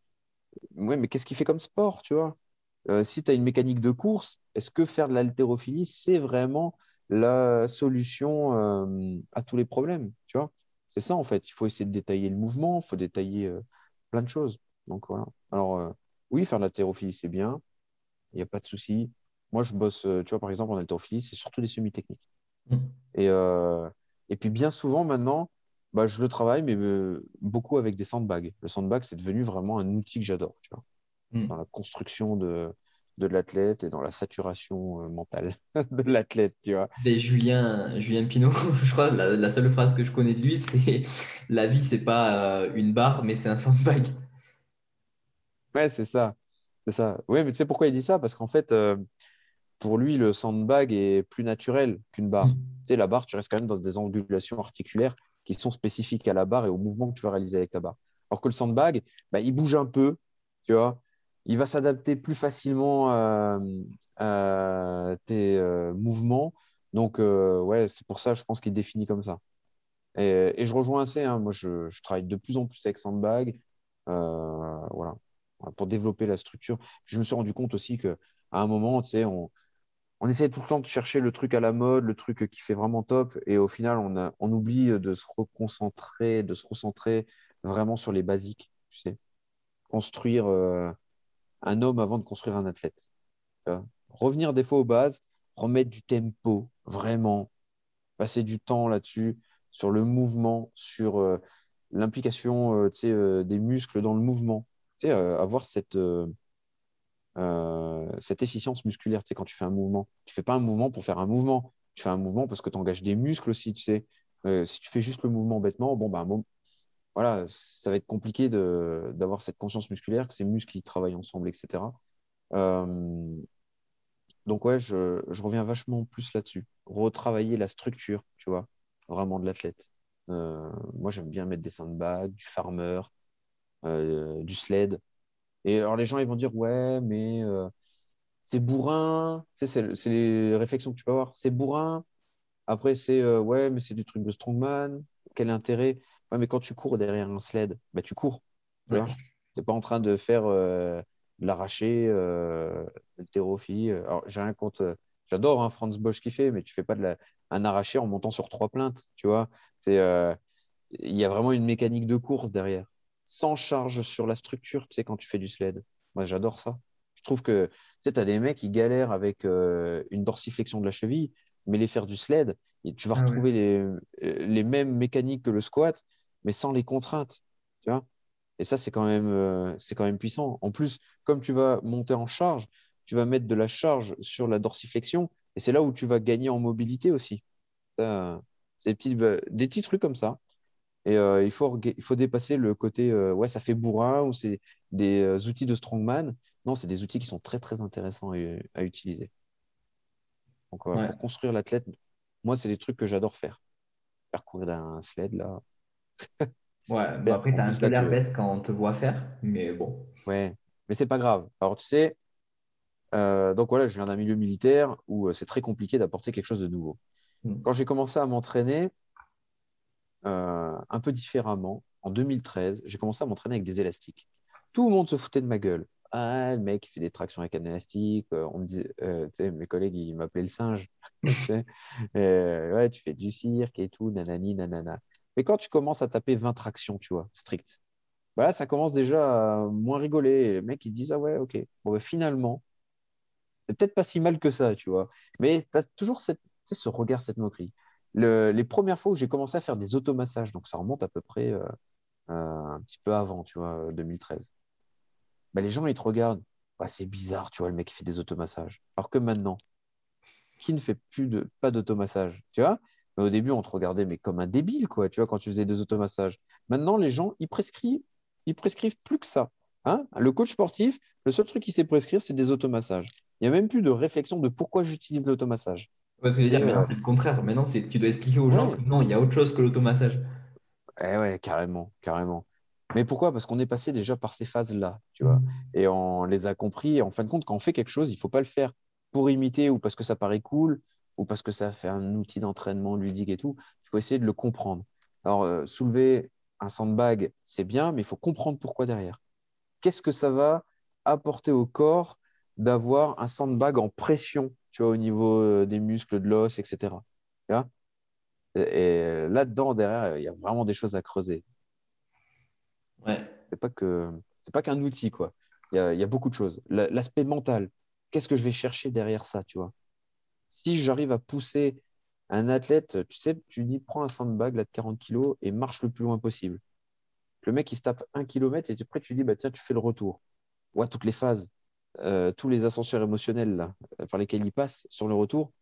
Ouais, mais qu'est-ce qu'il fait comme sport, tu vois? Si tu as une mécanique de course, est-ce que faire de l'haltérophilie, c'est vraiment la solution euh, à tous les problèmes. Tu vois, c'est ça en fait. Il faut essayer de détailler le mouvement, il faut détailler euh, plein de choses. Donc voilà. Alors euh, oui, faire de l'haltérophilie, c'est bien. Il n'y a pas de souci. Moi, je bosse, tu vois, par exemple, en haltérophilie, c'est surtout des semi-techniques. Mmh. Et, et puis bien souvent maintenant, bah, je le travaille, mais beaucoup avec des sandbags. Le sandbag, c'est devenu vraiment un outil que j'adore, tu vois, mmh. dans la construction de, de l'athlète et dans la saturation euh, mentale <laughs> de l'athlète, tu vois. Julien, Julien Pinot, <laughs> je crois la, la seule phrase que je connais de lui, c'est la vie, c'est pas euh, une barre, mais c'est un sandbag. Ouais, c'est ça. C'est ça. Oui, mais tu sais pourquoi il dit ça? Parce qu'en fait, euh, pour lui, le sandbag est plus naturel qu'une barre. Mm. Tu sais, la barre, tu restes quand même dans des angulations articulaires qui sont spécifiques à la barre et au mouvement que tu vas réaliser avec ta barre. Alors que le sandbag, bah, il bouge un peu, tu vois. Il va s'adapter plus facilement euh, à tes euh, mouvements. Donc, euh, ouais, c'est pour ça, je pense qu'il définit comme ça. Et, je rejoins assez, hein. moi, je, travaille de plus en plus avec sandbag, euh, voilà, pour développer la structure. Je me suis rendu compte aussi que à un moment, tu sais, on, on essaie tout le temps de chercher le truc à la mode, le truc qui fait vraiment top, et au final, on, oublie de se reconcentrer, de se recentrer vraiment sur les basiques, tu. Construire euh, un homme avant de construire un athlète. Revenir des fois aux bases, remettre du tempo, vraiment, passer du temps là-dessus, sur le mouvement, sur euh, l'implication euh, euh, des muscles dans le mouvement. Euh, avoir cette, cette efficience musculaire, quand tu fais un mouvement. Tu fais pas un mouvement pour faire un mouvement. Tu fais un mouvement parce que tu engages des muscles aussi, tu sais. Si tu fais juste le mouvement bêtement, bon, bah, voilà, ça va être compliqué de, d'avoir cette conscience musculaire, que ces muscles travaillent ensemble, etc. Euh, donc, ouais, je, je reviens vachement plus là-dessus. Retravailler la structure, tu vois, vraiment de l'athlète. Euh, moi, j'aime bien mettre des sandbags, du farmer, euh, du sled. Et alors, les gens, ils vont dire, ouais, mais c'est bourrin. C'est les réflexions que tu peux avoir. C'est bourrin. Après, c'est, ouais, mais c'est du truc de strongman. Quel intérêt? Ouais, mais quand tu cours derrière un sled, bah, tu cours. Tu? T'es pas en train de faire euh, de l'arraché, euh, l'haltérophilie. Alors, j'ai rien contre. euh, J'adore hein, Franz Bosch qui fait, mais tu fais pas de la, un arraché en montant sur trois plaintes. Tu vois? C'est, euh, il y a vraiment une mécanique de course derrière. Sans charge sur la structure, tu sais, quand tu fais du sled. Moi, j'adore ça. Je trouve que, tu sais, t'as des mecs qui galèrent avec euh, une dorsiflexion de la cheville, mais les faire du sled, tu vas Ah ouais. retrouver les, euh, les mêmes mécaniques que le squat, mais sans les contraintes. Tu vois? Et ça, c'est quand même, euh, c'est quand même puissant. En plus, comme tu vas monter en charge, tu vas mettre de la charge sur la dorsiflexion, et c'est là où tu vas gagner en mobilité aussi. Ça, c'est des petits, bah, des petits trucs comme ça. Et euh, il faut, il faut dépasser le côté, euh, ouais, ça fait bourrin ou c'est des outils de strongman. Non, c'est des outils qui sont très, très intéressants à, à utiliser. Donc, Ouais. pour construire l'athlète, moi, c'est des trucs que j'adore faire. Faire courir d'un sled, là. Ouais, bah Super. après, t'as un peu l'air bête quand on te voit faire, mais bon. Ouais, mais c'est pas grave. Alors, tu sais, euh, donc voilà, je viens d'un milieu militaire où euh, c'est très compliqué d'apporter quelque chose de nouveau. Mm. Quand j'ai commencé à m'entraîner euh, un peu différemment, en 2013, j'ai commencé à m'entraîner avec des élastiques. Tout le monde se foutait de ma gueule. Ah, le mec, il fait des tractions avec un élastique. On me dit, euh, mes collègues, ils m'appelaient le singe. <laughs> Ouais, tu fais du cirque et tout, nanani, nanana. Mais quand tu commences à taper 20 tractions, tu vois, strict, bah là, ça commence déjà à moins rigoler. Les mecs, ils disent, ah ouais, ok. Bon, bah, finalement, c'est peut-être pas si mal que ça, tu vois. Mais tu as toujours ce regard, cette moquerie. Le- les premières fois où j'ai commencé à faire des automassages, donc ça remonte à peu près euh, euh, un petit peu avant, tu vois, euh, 2013. Bah, les gens, ils te regardent. C'est bizarre, tu vois, le mec qui fait des automassages. Alors que maintenant, qui ne fait plus de, pas d'automassage, tu vois? Mais au début, on te regardait mais comme un débile, quoi, tu vois, quand tu faisais des automassages. Maintenant, les gens, ils prescrivent, ils prescrivent plus que ça. Hein? Le coach sportif, le seul truc qu'il sait prescrire, c'est des automassages. Il n'y a même plus de réflexion de pourquoi j'utilise l'automassage. Ouais, ce que je veux dire, maintenant, euh, c'est le contraire. Maintenant, c'est tu dois expliquer aux gens que non, il y a autre chose que l'automassage. eh ouais, carrément, carrément. Mais pourquoi? Parce qu'on est passé déjà par ces phases-là, tu vois, Mm. et on les a compris. Et en fin de compte, quand on fait quelque chose, il faut pas le faire pour imiter ou parce que ça paraît cool ou parce que ça fait un outil d'entraînement ludique et tout. Il faut essayer de le comprendre. Alors, euh, soulever un sandbag, c'est bien, mais il faut comprendre pourquoi derrière. Qu'est-ce que ça va apporter au corps d'avoir un sandbag en pression, tu vois, au niveau euh, des muscles, de l'os, etc. Tu vois? Et, là-dedans, derrière, il y a vraiment des choses à creuser. Ouais. C'est pas que c'est pas qu'un outil, quoi. Il y a, il y a beaucoup de choses. La- L'aspect mental, qu'est-ce que je vais chercher derrière ça, tu vois? Si j'arrive à pousser un athlète, tu sais, tu dis, prends un sandbag là, de 40 kilos et marche le plus loin possible. Le mec, il se tape un kilomètre et après, tu dis, bah, tiens, tu fais le retour. Ouais, toutes les phases. euh, tous les ascenseurs émotionnels là, par lesquels il passe sur le retour,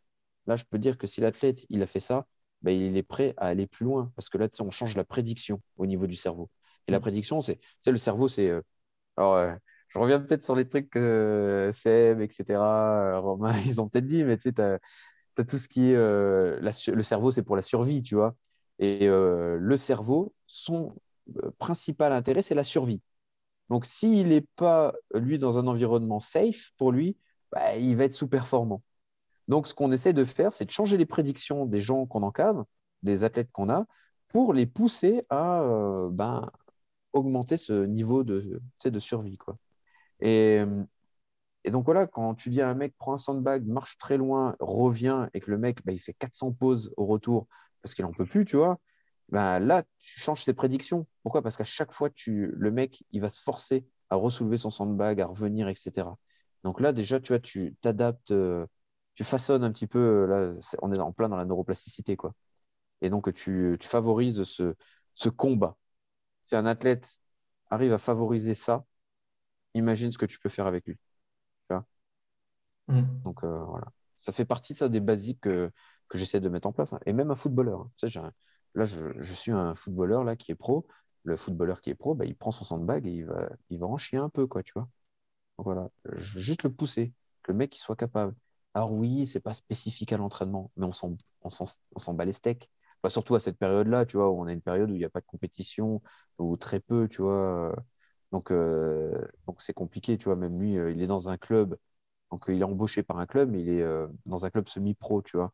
là, je peux dire que si l'athlète il a fait ça, bah, il est prêt à aller plus loin parce que là, on change la prédiction au niveau du cerveau. Et la mm. prédiction, c'est le cerveau, c'est. Euh, alors, euh, je reviens peut-être sur les trucs que Seb, etc., Romain, <laughs> ils ont peut-être dit, mais tu sais, tu as, tout ce qui est. le cerveau, c'est pour la survie, tu vois. Et le cerveau, son principal intérêt, c'est la survie. Donc, s'il n'est pas, lui, dans un environnement safe pour lui, bah, il va être sous-performant. Donc, ce qu'on essaie de faire, c'est de changer les prédictions des gens qu'on encadre, des athlètes qu'on a, pour les pousser à euh, ben, augmenter ce niveau de, de survie. Quoi. Et, donc, voilà, quand tu dis à un mec, prends un sandbag, marche très loin, revient, et que le mec, ben, il fait 400 pauses au retour parce qu'il n'en peut plus, tu vois, ben là, tu changes ses prédictions. Pourquoi? Parce qu'à chaque fois, tu, le mec, il va se forcer à ressoulever son sandbag, à revenir, etc. Donc là, déjà, tu vois, tu t'adaptes, euh, tu façonnes un petit peu. Euh, là, on est en plein dans la neuroplasticité, quoi. Et donc, tu, tu favorises ce, ce combat. Si un athlète arrive à favoriser ça, imagine ce que tu peux faire avec lui. Tu vois mm. Donc, euh, voilà. Ça fait partie ça, des basiques que, que j'essaie de mettre en place. Hein. Et même un footballeur. Hein. Tu sais, Là, je, suis un footballeur là, qui est pro. Le footballeur qui est pro, bah, il prend son sandbag et il va, il va en chier un peu, quoi, tu vois. voilà, je veux juste le pousser, que le mec il soit capable. Alors oui, c'est pas spécifique à l'entraînement, mais on s'en, on s'en, bat les steaks. surtout à cette période-là, tu vois, où on a une période où il n'y a pas de compétition, ou très peu, tu vois. Donc, euh, donc c'est compliqué, tu vois. Même lui, euh, il est dans un club, donc il est embauché par un club, mais il est euh, dans un club semi-pro, tu vois.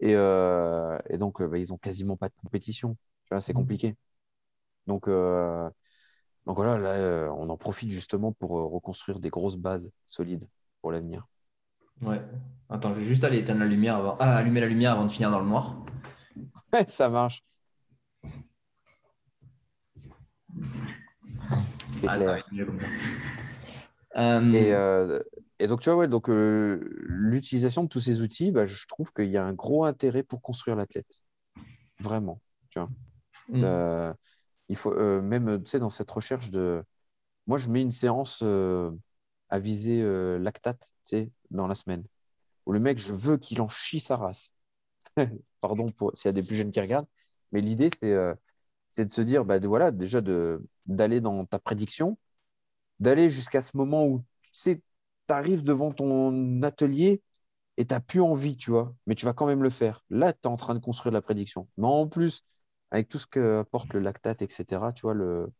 Et, euh, et donc, euh, bah, ils ont quasiment pas de compétition. Tu vois, c'est mmh. compliqué. Donc, euh, donc voilà, là, on en profite justement pour reconstruire des grosses bases solides pour l'avenir. Ouais. Attends, je vais juste aller éteindre la lumière avant... ah, allumer la lumière avant de finir dans le noir. Ouais, <laughs> ça marche. Ah, mieux comme ça. Et, et donc, tu vois, ouais, donc euh, l'utilisation de tous ces outils, bah, je trouve qu'il y a un gros intérêt pour construire l'athlète. Vraiment. Tu vois. Mm. il faut euh, même, tu sais, dans cette recherche de. Moi, je mets une séance euh, à viser lactate, tu sais, dans la semaine. Où le mec, je veux qu'il en chie sa race. <laughs> Pardon pour s'il y a des plus jeunes qui regardent. Mais l'idée, c'est c'est de se dire, bah, de, voilà, déjà d'aller dans ta prédiction, d'aller jusqu'à ce moment où tu sais arrives devant ton atelier et tu n'as plus envie, tu vois, mais tu vas quand même le faire. Là, tu es en train de construire la prédiction. Mais en plus, avec tout ce que apporte le lactate, etc., tu vois, le,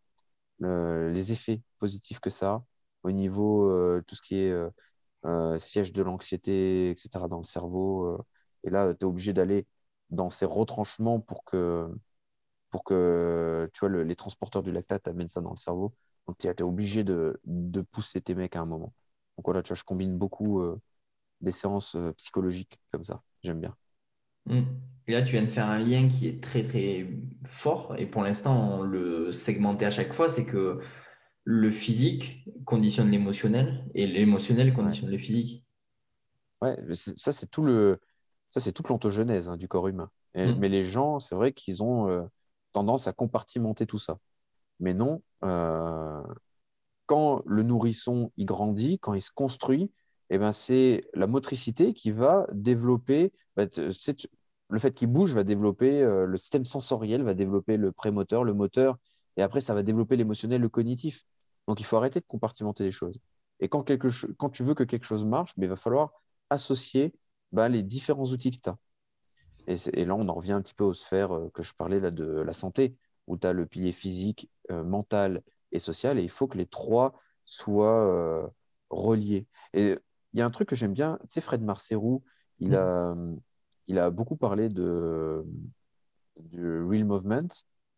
les effets positifs que ça a au niveau euh, tout ce qui est euh, euh, siège de l'anxiété, etc., dans le cerveau. et là, tu es obligé d'aller dans ces retranchements pour que, pour que tu vois, les transporteurs du lactate amènent ça dans le cerveau. Donc, tu es, obligé de, de pousser tes mecs à un moment. Donc voilà, tu vois, je combine beaucoup euh, des séances euh, psychologiques comme ça. J'aime bien. Hmm. Et là, tu viens de faire un lien qui est très très fort. Et pour l'instant, on le segmentait à chaque fois. C'est que le physique conditionne l'émotionnel et l'émotionnel conditionne le physique. Ouais, ça c'est tout le, ça c'est toute l'ontogenèse hein, du corps humain. Hmm. Mais les gens, c'est vrai qu'ils ont euh, tendance à compartimenter tout ça. Mais non, quand le nourrisson il grandit, quand il se construit, eh ben, c'est la motricité qui va développer, bah, le fait qu'il bouge va développer euh, le système sensoriel, va développer le prémoteur, le moteur, et après ça va développer l'émotionnel, le cognitif. Donc il faut arrêter de compartimenter les choses. Et quand, quelque quand tu veux que quelque chose marche, ben, il va falloir associer bah, les différents outils que tu as. Et, là, on en revient un petit peu aux sphères euh, que je parlais là, de la santé, où tu as le pilier physique, euh, mental et social, et il faut que les trois soient euh, reliés. Et il y a un truc que j'aime bien, tu sais, Fred Marcerou, il, mm. a, il a beaucoup parlé de, du Real Movement.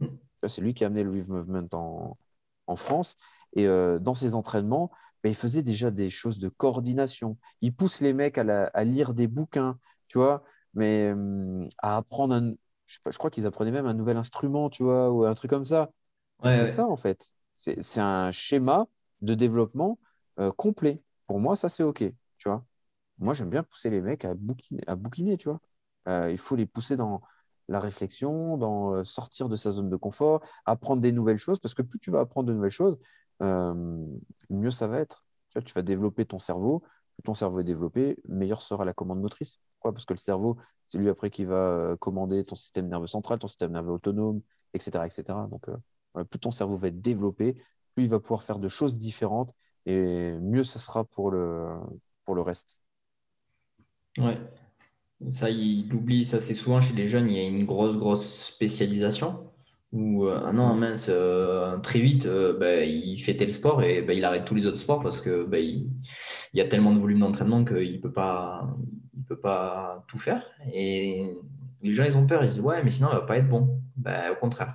Mm. C'est lui qui a amené le Real Movement en, en France. Et euh, dans ses entraînements, ben, il faisait déjà des choses de coordination. Il pousse les mecs à, à lire des bouquins, tu vois, mais à apprendre un. Je, je crois qu'ils apprenaient même un nouvel instrument, tu vois, ou un truc comme ça. c'est ça, en fait. C'est un schéma de développement euh, complet. Pour moi, ça, c'est OK. Tu vois moi, j'aime bien pousser les mecs à bouquiner, à bouquiner tu vois. Euh, il faut les pousser dans la réflexion, dans euh, sortir de sa zone de confort, apprendre des nouvelles choses, parce que plus tu vas apprendre de nouvelles choses, mieux ça va être. Tu, vois, tu vas développer ton cerveau. Plus ton cerveau est développé, meilleure sera la commande motrice. Pourquoi? Parce que le cerveau, c'est lui après qui va euh, commander ton système nerveux central, ton système nerveux autonome, etc. etc. Donc, euh, plus ton cerveau va être développé, plus il va pouvoir faire de choses différentes et mieux ça sera pour le, reste. Ouais. Ça, il oublie, ça c'est souvent chez les jeunes, il y a une grosse, grosse spécialisation. Ou euh, ah non, mince, euh, très vite, euh, ben, il fait tel sport et ben, il arrête tous les autres sports parce que ben, il, y a tellement de volume d'entraînement qu'il ne peut, pas, il peut pas tout faire. Et les gens, ils ont peur, ils disent ouais, mais sinon, il ne va pas être bon. Ben, au contraire.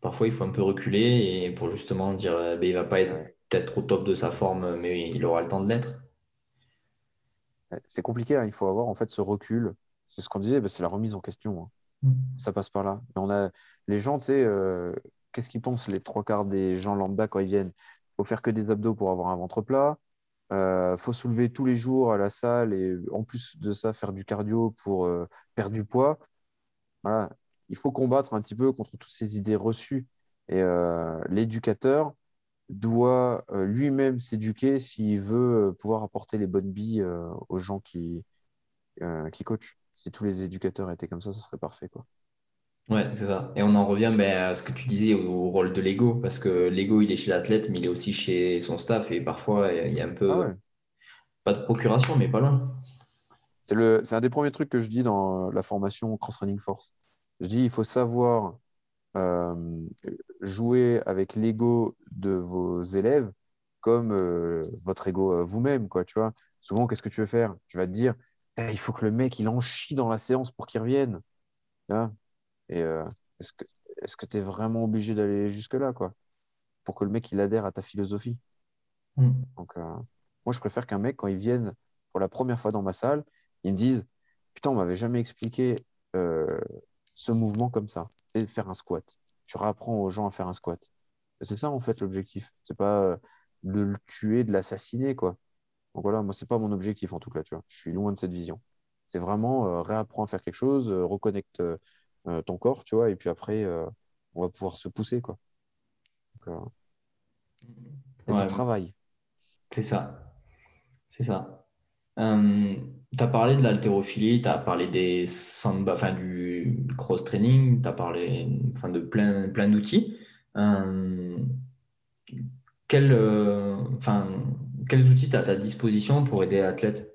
Parfois, il faut un peu reculer et pour justement dire ben, il ne va pas être peut-être au top de sa forme, mais il aura le temps de l'être. C'est compliqué, hein. il faut avoir en fait ce recul. C'est ce qu'on disait, c'est la remise en question. Hein. Mm. Ça passe par là. on a les gens, tu sais, euh, qu'est-ce qu'ils pensent les trois quarts des gens lambda quand ils viennent? Faut faire que des abdos pour avoir un ventre plat. Euh, faut soulever tous les jours à la salle et en plus de ça, faire du cardio pour euh, perdre du poids. Voilà. Il faut combattre un petit peu contre toutes ces idées reçues. Et l'éducateur doit lui-même s'éduquer s'il veut pouvoir apporter les bonnes billes aux gens qui, qui coachent si tous les éducateurs étaient comme ça, ça serait parfait. Quoi. Ouais, c'est ça. Et on en revient ben, à ce que tu disais au, rôle de l'ego, parce que l'ego, il est chez l'athlète, mais il est aussi chez son staff, et parfois, il y a un peu, ah pas de procuration, mais pas loin. C'est, le, c'est un des premiers trucs que je dis dans la formation Cross Running Force. Je dis, il faut savoir euh, jouer avec l'ego de vos élèves comme euh, votre ego euh, vous-même, quoi, tu vois. Souvent, qu'est-ce que tu veux faire? Tu vas te dire, il faut que le mec, il en chie dans la séance pour qu'il revienne. Et euh, est-ce que est-ce que tu es vraiment obligé d'aller jusque-là, quoi, pour que le mec, il adhère à ta philosophie mm. Donc, euh, moi, je préfère qu'un mec, quand il vienne pour la première fois dans ma salle, il me dise Putain, on m'avait jamais expliqué euh, ce mouvement comme ça. Et faire un squat. Tu rapprends aux gens à faire un squat. C'est ça, en fait, l'objectif. C'est pas de le tuer, de l'assassiner, quoi. Donc voilà, moi, c'est pas mon objectif en tout cas, tu vois. Je suis loin de cette vision. C'est vraiment euh, réapprends à faire quelque chose, euh, reconnecte euh, ton corps, tu vois, et puis après, on va pouvoir se pousser, quoi. Donc, du travail. C'est ça. C'est ça. tu as parlé de l'haltérophilie, tu as parlé des du cross-training, tu as parlé enfin, de plein, plein d'outils. quel, enfin, quels outils tu as à ta disposition pour aider l'athlète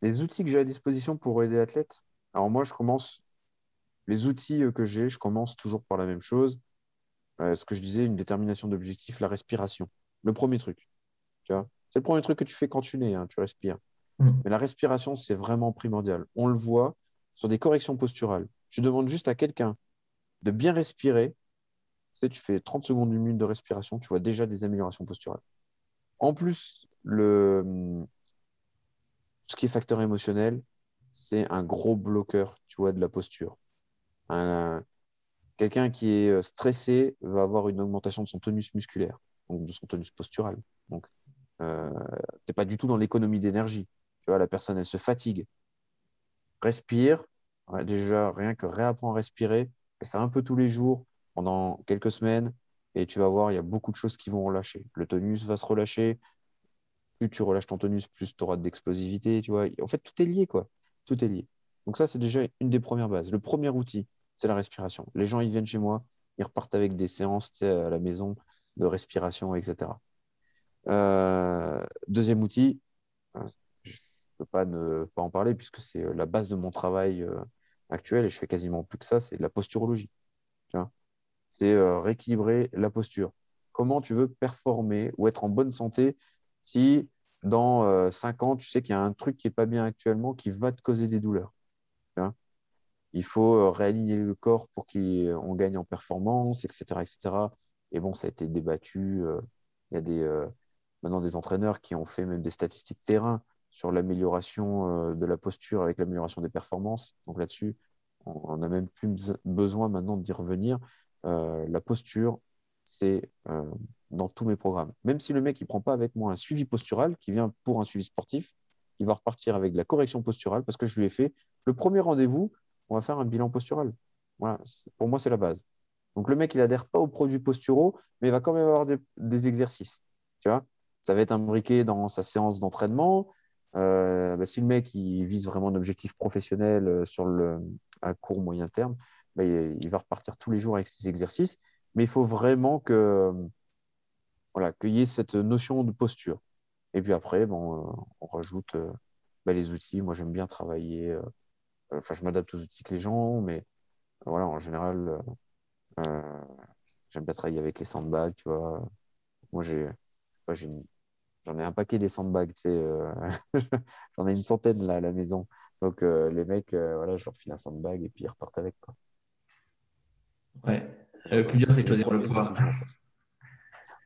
Les outils que j'ai à disposition pour aider l'athlète Alors moi, je commence, les outils euh, que j'ai, je commence toujours par la même chose. Euh, ce que je disais, une détermination d'objectif, la respiration. Le premier truc. Tu vois c'est le premier truc que tu fais quand tu nais, hein, tu respires. Mm. Mais la respiration, c'est vraiment primordial. On le voit sur des corrections posturales. Je demande juste à quelqu'un de bien respirer. Tu, fais 30 secondes, une minute de respiration, tu vois déjà des améliorations posturales. En plus, le, ce qui est facteur émotionnel, c'est un gros bloqueur, tu vois, de la posture. quelqu'un qui est euh, stressé va avoir une augmentation de son tonus musculaire, donc de son tonus postural. Donc, euh, pas du tout dans l'économie d'énergie. Tu vois, la personne, elle se fatigue. Respire. déjà, rien que réapprends à respirer. Et ça un peu tous les jours, pendant quelques semaines. Et tu vas voir, il y a beaucoup de choses qui vont relâcher. Le tonus va se relâcher. Plus tu relâches ton tonus, plus tu auras d'explosivité. En fait, tout est lié, quoi. Tout est lié. Donc ça, c'est déjà une des premières bases. Le premier outil, c'est la respiration. Les gens, ils viennent chez moi, ils repartent avec des séances à la maison de respiration, etc. Euh, deuxième outil, euh, je ne peux pas ne pas en parler puisque c'est la base de mon travail euh, actuel et je fais quasiment plus que ça, c'est la posturologie. C'est euh, rééquilibrer la posture. Comment tu veux performer ou être en bonne santé si dans 5 euh, ans, tu sais qu'il y a un truc qui n'est pas bien actuellement qui va te causer des douleurs. Il faut euh, réaligner le corps pour qu'on gagne en performance, etc., etc. Et bon, ça a été débattu. Il y a des, maintenant des entraîneurs qui ont fait même des statistiques terrain sur l'amélioration de la posture avec l'amélioration des performances. Donc là-dessus, on n'a même plus besoin maintenant d'y revenir. Euh, la posture, c'est euh, dans tous mes programmes. Même si le mec ne prend pas avec moi un suivi postural, qui vient pour un suivi sportif, il va repartir avec la correction posturale parce que je lui ai fait le premier rendez-vous, on va faire un bilan postural. Pour moi, c'est la base. Donc le mec, il adhère pas aux produits posturaux, mais il va quand même avoir des, exercices. Tu vois ça va être imbriqué dans sa séance d'entraînement. Euh, bah, si le mec il vise vraiment un objectif professionnel sur le, à court moyen terme, bah, il, va repartir tous les jours avec ses exercices. Mais il faut vraiment que voilà qu'il y ait cette notion de posture. Et puis après, euh, on rajoute bah, les outils. Moi, j'aime bien travailler. Enfin, je m'adapte aux outils que les gens ont, mais voilà, en général, j'aime bien travailler avec les sandbags, tu vois. Moi, j'ai j'en ai un paquet des sandbags, tu sais, euh, <laughs> j'en ai une centaine à la maison. Donc euh, les mecs, euh, voilà, je leur file un sandbag et puis ils repartent avec. Ouais, le plus dur c'est de choisir le poids. <laughs>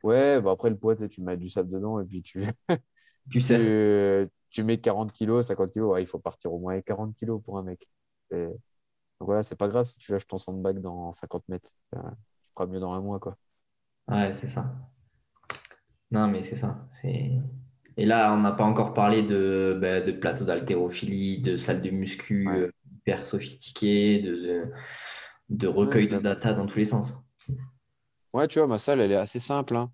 Ouais, bah après le poids, tu mets du sable dedans et puis tu, <laughs> tu, sais. tu, mets 40 kilos, 50 kilos, ouais, il faut partir au moins avec 40 kilos pour un mec. Donc voilà, c'est pas grave si tu lâches ton sandbag dans 50 mètres. Tu feras mieux dans un mois, quoi. Ouais, c'est ça. Non, mais c'est ça. Et là, on n'a pas encore parlé de, bah, de plateau d'haltérophilie, de salle de muscu euh, hyper sophistiquée, de, de, recueil de data dans tous les sens. Ouais, tu vois, ma salle, elle est assez simple. Hein.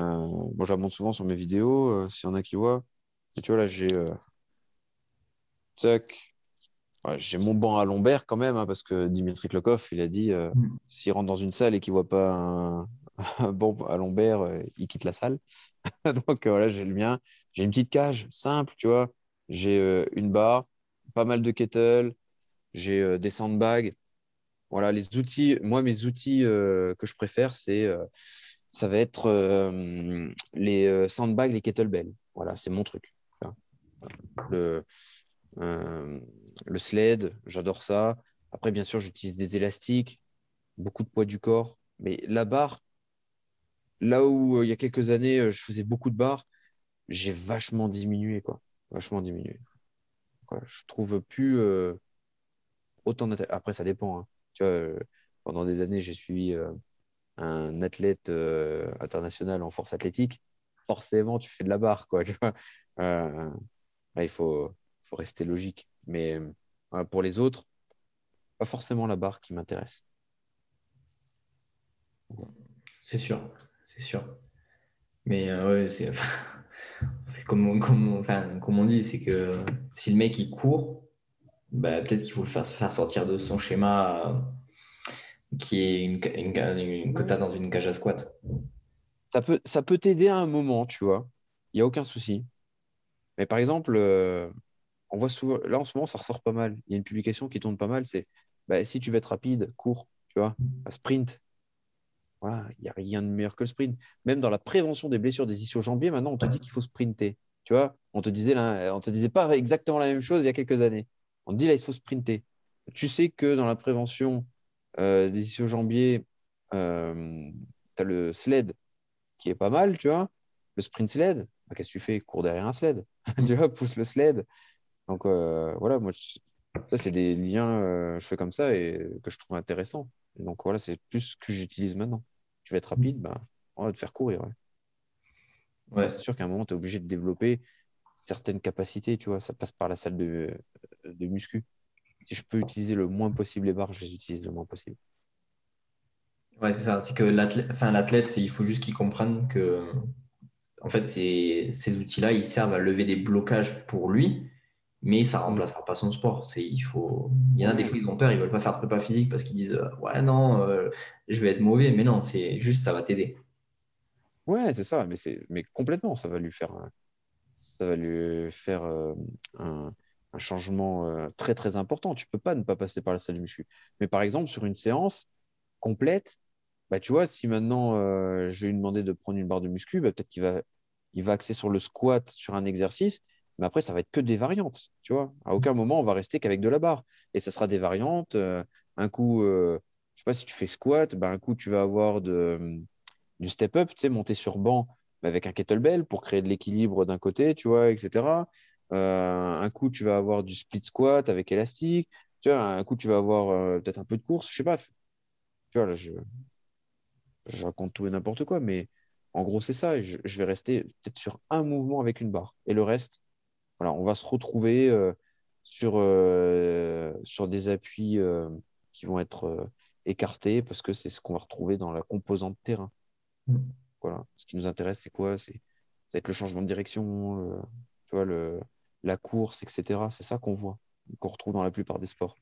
Euh, bon, je la montre souvent sur mes vidéos, euh, s'il y en a qui voient. tu vois, là, j'ai. j'ai mon banc à lombaire quand même, hein, parce que Dimitri Klokov, il a dit mm. s'il rentre dans une salle et qu'il ne voit pas un, <laughs> bon, à lombaire, euh, il quitte la salle. <laughs> Donc euh, voilà, j'ai le mien. J'ai une petite cage simple, tu vois. J'ai euh, une barre, pas mal de kettle, j'ai des sandbags. Voilà, les outils. Moi, mes outils que je préfère, c'est ça va être les sandbags, les kettlebells. Voilà, c'est mon truc. Le, le sled, j'adore ça. Après, bien sûr, j'utilise des élastiques, beaucoup de poids du corps. Mais la barre, Là où euh, il y a quelques années, euh, je faisais beaucoup de barres, j'ai vachement diminué, quoi. Vachement diminué. je trouve plus euh, autant Après, ça dépend. Hein. Vois, pendant des années, j'ai suivi un athlète international en force athlétique. Forcément, tu fais de la barre, quoi. <laughs> Il faut, faut rester logique. Mais pour les autres, pas forcément la barre qui m'intéresse. C'est sûr c'est sûr. Mais euh, ouais, c'est <laughs> comme, enfin, comme on dit, c'est que si le mec il court, bah, peut-être qu'il faut le faire, faire sortir de son schéma euh, qui est une, une, que tu as dans une cage à squat. Ça peut, ça peut t'aider à un moment, tu vois. Il n'y a aucun souci. Mais par exemple, euh, on voit souvent, là en ce moment, ça ressort pas mal. Il y a une publication qui tourne pas mal, c'est bah, si tu veux être rapide, cours, tu vois, sprint il n'y a rien de meilleur que le sprint. Même dans la prévention des blessures des ischio-jambiers, maintenant, on te dit qu'il faut sprinter. Tu vois, on te disait là, on te disait pas exactement la même chose il y a quelques années. On te dit là, il faut sprinter. Tu sais que dans la prévention euh, des ischio-jambiers, euh, tu as le sled qui est pas mal, tu vois. Le sprint sled, bah, qu'est-ce que tu fais? Cours derrière un sled. <laughs> tu vois, pousse le sled. Donc euh, voilà, moi, ça, c'est des liens, je fais comme ça et que je trouve intéressant. Donc voilà, c'est plus ce que j'utilise maintenant tu vas être rapide, bah, on va te faire courir. Ouais. C'est sûr qu'à un moment, tu es obligé de développer certaines capacités, tu vois, ça passe par la salle de, de muscu. Si je peux utiliser le moins possible les barres, je les utilise le moins possible. Ouais, c'est ça. C'est que l'athlète, enfin, l'athlète, il faut juste qu'il comprenne que, en fait, ces, ces outils-là, ils servent à lever des blocages pour lui, mais ça ne remplacera pas son sport. C'est, il, faut... il y en a des fois, ils ont peur, ils ne veulent pas faire de prépa physique parce qu'ils disent euh, Ouais, non, euh, je vais être mauvais. Mais non, c'est juste, ça va t'aider. Ouais, c'est ça, mais, c'est... mais complètement, ça va lui faire, ça va lui faire euh, un... un, changement très, très important. Tu ne peux pas ne pas passer par la salle de muscu. Mais par exemple, sur une séance complète, bah, tu vois, si maintenant je vais lui demander de prendre une barre de muscu, bah, peut-être qu'il va, il va axer sur le squat, sur un exercice mais après, ça va être que des variantes, tu vois. À aucun moment, on va rester qu'avec de la barre. Et ça sera des variantes. Euh, un coup, euh, je sais pas si tu fais squat, ben, un coup, tu vas avoir de, du step-up, tu sais, monter sur banc avec un kettlebell pour créer de l'équilibre d'un côté, tu vois, etc. Euh, un coup, tu vas avoir du split squat avec élastique. Tu vois, un coup, tu vas avoir peut-être un peu de course, je sais pas. Tu vois, là, je, raconte tout et n'importe quoi, mais en gros, c'est ça. Je, vais rester peut-être sur un mouvement avec une barre. Et le reste, on va se retrouver euh, sur, euh, sur des appuis euh, qui vont être écarté parce que c'est ce qu'on va retrouver dans la composante terrain. Mm. Voilà. Ce qui nous intéresse, c'est quoi? C'est ça va être le changement de direction, le- tu vois, le, la course, etc. C'est ça qu'on voit, qu'on retrouve dans la plupart des sports.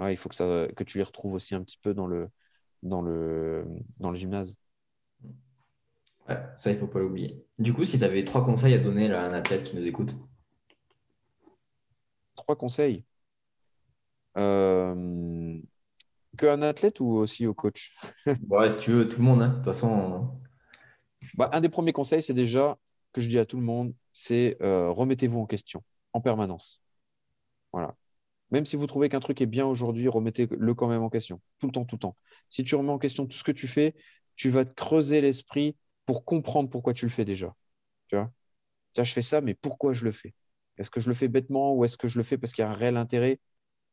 Ouais, il faut que, ça, que tu les retrouves aussi un petit peu dans le, dans le, dans le gymnase. Ouais, ça, il faut pas l'oublier. Du coup, si tu avais trois conseils à donner à un athlète qui nous écoute, Trois conseils? Euh, que un athlète ou aussi au coach? ouais, si tu veux, tout le monde, hein. De toute façon, Bah, un des premiers conseils, c'est déjà que je dis à tout le monde, c'est euh, remettez-vous en question en permanence. Voilà. Même si vous trouvez qu'un truc est bien aujourd'hui, remettez-le quand même en question, tout le temps, tout le temps. Si tu remets en question tout ce que tu fais, tu vas te creuser l'esprit pour comprendre pourquoi tu le fais déjà. Tu vois? Tiens, je fais ça, mais pourquoi je le fais? Est-ce que je le fais bêtement ou est-ce que je le fais parce qu'il y a un réel intérêt?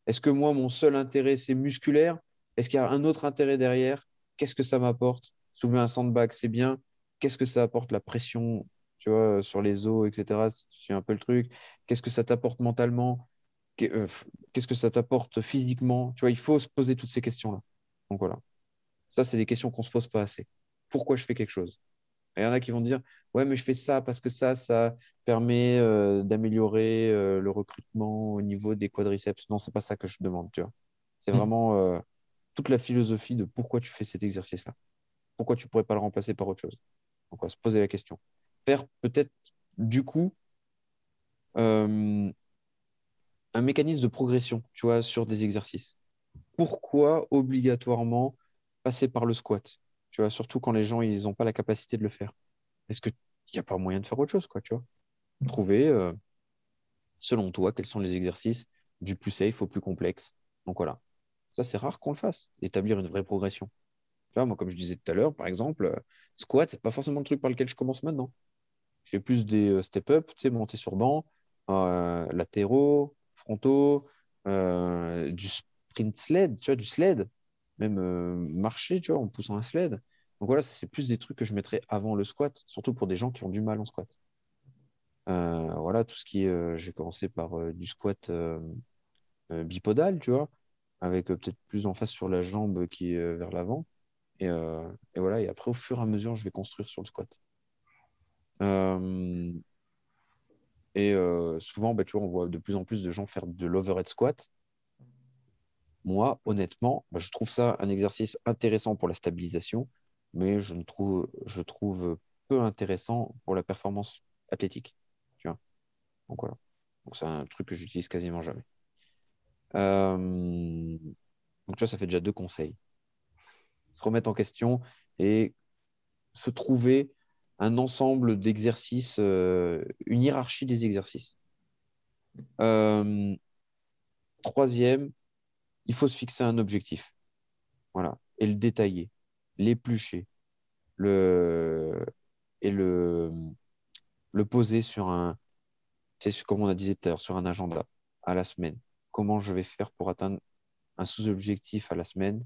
Est-ce que moi, mon seul intérêt, c'est musculaire? Est-ce qu'il y a un autre intérêt derrière? Qu'est-ce que ça m'apporte? Soulever un sandbag, c'est bien. Qu'est-ce que ça apporte la pression, tu vois, sur les os, etc. C'est un peu le truc. Qu'est-ce que ça t'apporte mentalement? Euh, Qu'est-ce que ça t'apporte physiquement? Tu vois, il faut se poser toutes ces questions-là. Donc voilà. Ça, c'est des questions qu'on ne se pose pas assez. Pourquoi je fais quelque chose? Il y en a qui vont dire, ouais, mais je fais ça parce que ça, ça permet euh, d'améliorer euh, le recrutement au niveau des quadriceps. Non, c'est pas ça que je demande, tu vois. C'est Mm. vraiment euh, toute la philosophie de pourquoi tu fais cet exercice-là. Pourquoi tu pourrais pas le remplacer par autre chose? Va se poser la question. Faire peut-être, du coup, euh, un mécanisme de progression, tu sur des exercices. Pourquoi obligatoirement passer par le squat? Tu surtout quand les gens, n'ont pas la capacité de le faire? Est-ce qu'il n'y a pas moyen de faire autre chose? Trouver, euh, selon toi, quels sont les exercices du plus safe au plus complexe. Donc voilà. Ça, c'est rare qu'on le fasse, établir une vraie progression. Moi, comme je disais tout à l'heure, par exemple, euh, squat, c'est pas forcément le truc par lequel je commence maintenant. Je fais plus des euh, step-up, tu sais, monter sur banc, euh, latéraux, frontaux, du sprint sled, tu vois, du sled, même marcher, tu vois, en poussant un sled. Donc voilà, c'est plus des trucs que je mettrais avant le squat, surtout pour des gens qui ont du mal en squat. Voilà, tout ce qui est, j'ai commencé par du squat bipodal, tu vois, avec peut-être plus en face sur la jambe qui est vers l'avant. Et, euh, et voilà, et après, au fur et à mesure, je vais construire sur le squat. Euh, et euh, souvent, bah, on voit de plus en plus de gens faire de l'overhead squat. Moi, honnêtement, bah, je trouve ça un exercice intéressant pour la stabilisation, mais je trouve, peu intéressant pour la performance athlétique. Donc voilà. C'est un truc que j'utilise quasiment jamais. Donc tu vois, ça fait déjà deux conseils. Se remettre en question et se trouver un ensemble d'exercices, euh, une hiérarchie des exercices. Euh, Troisième, il faut se fixer un objectif. Voilà. Et le détailler, l'éplucher, le... et le... le poser sur un, c'est comme on a dit tout sur un agenda à la semaine. Comment je vais faire pour atteindre un sous-objectif à la semaine?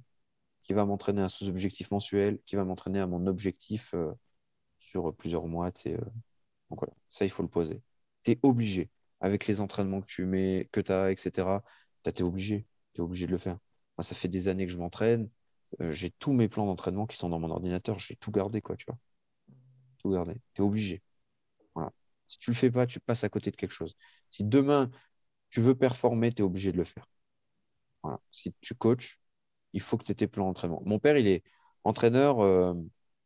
Qui va m'entraîner à un sous-objectif mensuel, qui va m'entraîner à mon objectif euh, sur plusieurs mois. euh. Donc voilà, ça, il faut le poser. Tu es obligé, avec les entraînements que tu mets, que tu as, etc., tu es obligé. Tu es obligé de le faire. Moi, ça fait des années que je m'entraîne. Euh, j'ai tous mes plans d'entraînement qui sont dans mon ordinateur. J'ai tout gardé, quoi, tu vois. Tout gardé. Tu es obligé. Si tu le fais pas, tu passes à côté de quelque chose. Si demain, tu veux performer, tu es obligé de le faire. Voilà. Si tu coaches, il faut que tu aies tes plans d'entraînement. Mon père, il est entraîneur euh,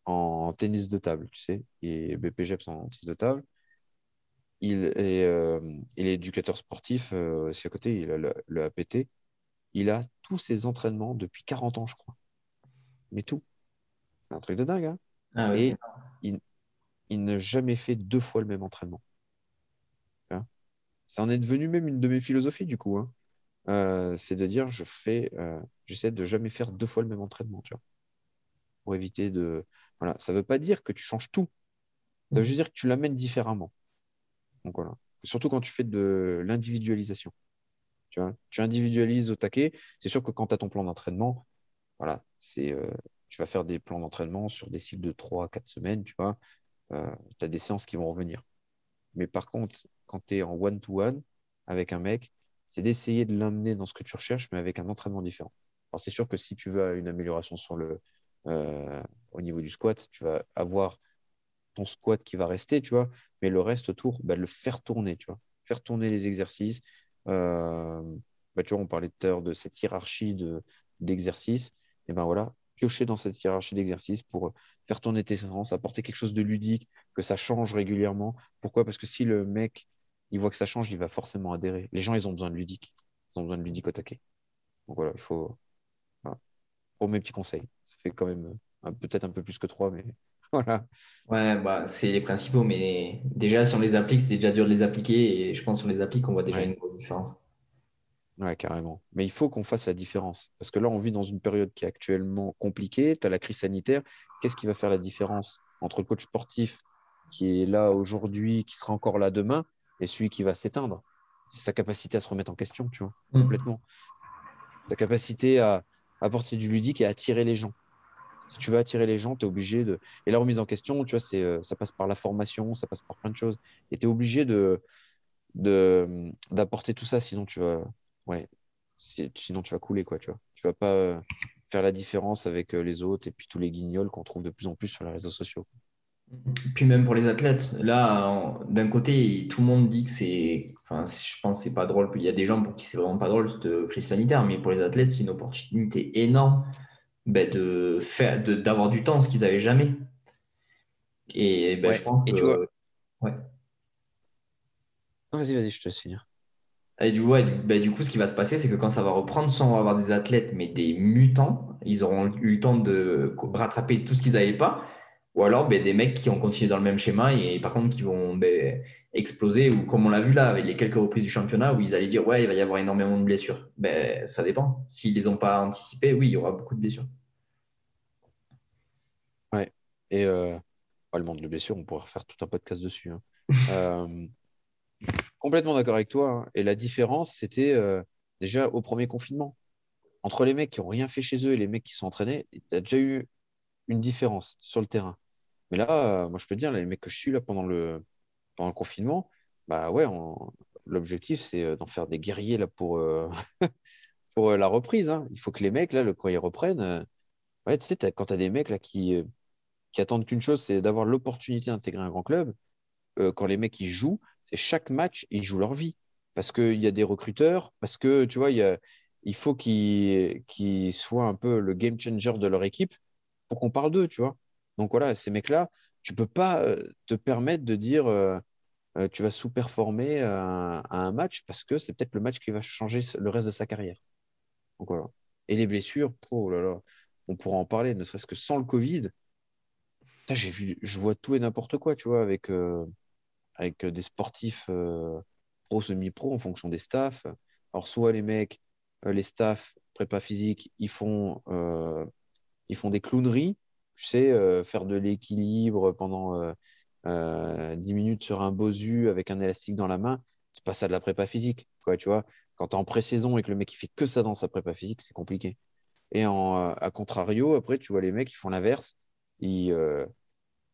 en tennis de table, tu sais. Il est BPGEPS en tennis de table. Il est, euh, il est éducateur sportif euh, aussi à côté, il a le, le APT. Il a tous ses entraînements depuis 40 ans, je crois. Mais tout. C'est un truc de dingue, hein. Ah ouais, Et c'est- il, il n'a jamais fait deux fois le même entraînement. Hein. Ça en est devenu même une de mes philosophies, du coup. hein. Euh, c'est de dire, je fais, euh, j'essaie de jamais faire deux fois le même entraînement, tu vois, pour éviter de. Voilà, ça veut pas dire que tu changes tout. Ça veut juste dire que tu l'amènes différemment. Donc voilà. Surtout quand tu fais de l'individualisation. Tu vois, tu individualises au taquet. C'est sûr que quand tu as ton plan d'entraînement, voilà, c'est, euh, tu vas faire des plans d'entraînement sur des cycles de 3 à 4 semaines, tu vois. tu as des séances qui vont revenir. Mais par contre, quand tu es en one-to-one avec un mec, c'est d'essayer de l'amener dans ce que tu recherches, mais avec un entraînement différent. Alors, c'est sûr que si tu veux une amélioration sur le, au niveau du squat, tu vas avoir ton squat qui va rester, tu vois, mais le reste autour, bah, le faire tourner, tu vois, faire tourner les exercices. Euh, bah, tu vois, on parlait tout à l'heure de cette hiérarchie d'exercices. et ben voilà, piocher dans cette hiérarchie d'exercices pour faire tourner tes séances, apporter quelque chose de ludique, que ça change régulièrement. Pourquoi? Parce que si le mec, il voit que ça change, il va forcément adhérer. Les gens, ils ont besoin de ludique. Ils ont besoin de ludique au taquet. Donc voilà, il faut. Pour mes petits conseils. Ça fait quand même peut-être un peu plus que trois, mais <laughs> voilà. Ouais, bah, c'est les principaux, mais déjà, si on les applique, c'est déjà dur de les appliquer, et je pense que si on les applique, on voit déjà une grosse différence. Ouais, carrément. Mais il faut qu'on fasse la différence. Parce que là, on vit dans une période qui est actuellement compliquée. Tu as la crise sanitaire. Qu'est-ce qui va faire la différence entre le coach sportif qui est là aujourd'hui, qui sera encore là demain, et celui qui va s'éteindre C'est sa capacité à se remettre en question, tu vois, mmh. complètement. Sa capacité à apporter du ludique et à attirer les gens. Si tu veux attirer les gens, tu es obligé de. Et la remise en question, tu vois, c'est, euh, ça passe par la formation, ça passe par plein de choses. Et tu es obligé de, de, d'apporter tout ça, sinon tu vas. Ouais. Sinon tu vas couler, quoi, tu vois. Tu vas pas euh, faire la différence avec euh, les autres et puis tous les guignols qu'on trouve de plus en plus sur les réseaux sociaux. Puis même pour les athlètes, là, d'un côté, tout le monde dit que c'est, enfin, je pense que c'est pas drôle. Il y a des gens pour qui c'est vraiment pas drôle cette crise sanitaire, mais pour les athlètes, c'est une opportunité énorme ben, de faire, d'avoir du temps, ce qu'ils n'avaient jamais. Et ben, je pense que. Tu vois... ouais. vas-y, vas-y, je te laisse finir. Et du, ouais, ben, du coup, ce qui va se passer, c'est que quand ça va reprendre, sans avoir des athlètes, mais des mutants, ils auront eu le temps de rattraper tout ce qu'ils n'avaient pas. Ou alors ben, des mecs qui ont continué dans le même schéma et par contre qui vont ben, exploser, ou comme on l'a vu là avec les quelques reprises du championnat où ils allaient dire ouais, il va y avoir énormément de blessures. Ben, ça dépend. S'ils ne les ont pas anticipées, oui, il y aura beaucoup de blessures. Ouais. Et euh, le monde de blessures, on pourrait refaire tout un podcast dessus. Hein. <laughs> Euh, complètement d'accord avec toi. Hein. Et la différence, c'était euh, déjà au premier confinement. Entre les mecs qui n'ont rien fait chez eux et les mecs qui sont entraînés, tu as déjà eu une différence sur le terrain. Mais là, moi, je peux te dire, les mecs que je suis là pendant le, pendant le confinement, bah ouais, l'objectif, c'est euh, d'en faire des guerriers là pour, euh, <laughs> pour euh, la reprise. Hein. Il faut que les mecs, là, le, quand ils reprennent, ouais, tu sais, quand tu as des mecs là qui, qui attendent qu'une chose, c'est d'avoir l'opportunité d'intégrer un grand club. quand les mecs ils jouent, c'est chaque match, ils jouent leur vie. Parce qu'il y a des recruteurs, parce que tu vois, il, il faut qu'ils qu soient un peu le game changer de leur équipe pour qu'on parle d'eux, tu vois. Donc voilà, ces mecs-là, tu peux pas euh, te permettre de dire euh, euh, tu vas sous-performer à, un match parce que c'est peut-être le match qui va changer le reste de sa carrière. Et les blessures, oh là là, on pourra en parler, ne serait-ce que sans le Covid. J'ai vu, je vois tout et n'importe quoi, tu vois, avec, avec des sportifs pro, semi-pro en fonction des staffs. Alors, soit les mecs, les staffs, prépa physique, ils font ils font des clowneries, tu sais, euh, faire de l'équilibre pendant euh, euh, 10 minutes sur un bosu avec un élastique dans la main, c'est pas ça de la prépa physique, quoi, tu vois. Quand tu es en pré-saison et que le mec il fait que ça dans sa prépa physique, c'est compliqué. Et à contrario, après, tu vois les mecs qui font l'inverse. Il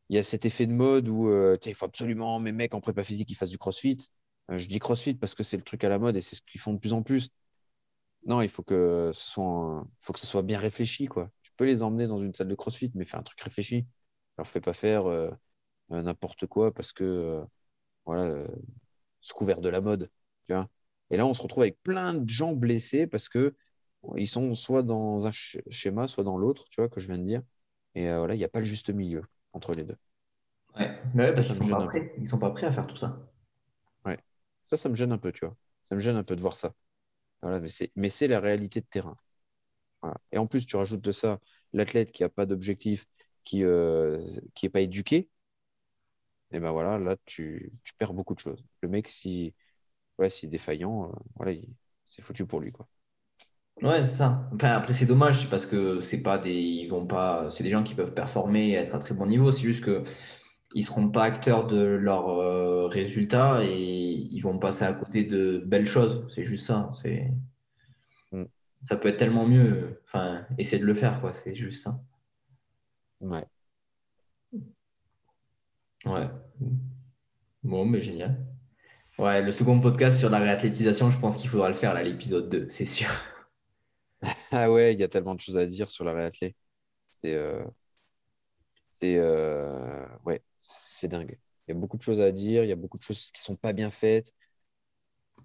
y a cet effet de mode où il faut absolument mes mecs en prépa physique ils fassent du crossfit. je dis crossfit parce que c'est le truc à la mode et c'est ce qu'ils font de plus en plus. Non, il faut que ce soit, faut que ce soit bien réfléchi, quoi les emmener dans une salle de crossfit, mais fais un truc réfléchi. Alors fais pas faire euh, euh, n'importe quoi parce que euh, voilà, c'est couvert de la mode. Tu vois et là, on se retrouve avec plein de gens blessés parce que ils sont soit dans un schéma, soit dans l'autre, tu vois, que je viens de dire. Et voilà, il n'y a pas le juste milieu entre les deux. Ouais, parce qu'ils sont. Ils sont pas prêts à faire tout ça. Ouais, ça, ça me gêne un peu, tu vois. Ça me gêne un peu de voir ça. Voilà, mais c'est la réalité de terrain. Et en plus, tu rajoutes de ça l'athlète qui n'a pas d'objectif, qui n'est euh, pas éduqué. Et ben voilà, là, tu, perds beaucoup de choses. Le mec, si, ouais, est défaillant, euh, voilà, c'est foutu pour lui. Quoi. Ouais, c'est ça. après, c'est dommage parce que c'est pas des, ils vont pas, c'est des gens qui peuvent performer et être à très bon niveau. C'est juste que ils seront pas acteurs de leurs euh, résultats et ils vont passer à côté de belles choses. C'est juste ça. C'est ça peut être tellement mieux. Enfin, essayer de le faire, quoi. C'est juste ça. Ouais. Ouais. Bon, mais génial. Ouais, le second podcast sur la réathlétisation, je pense qu'il faudra le faire, là, l'épisode 2, c'est sûr. <laughs> Ah ouais, il y a tellement de choses à dire sur la réathlée. C'est euh, c'est euh, ouais, c'est dingue. Il y a beaucoup de choses à dire, il y a beaucoup de choses qui sont pas bien faites.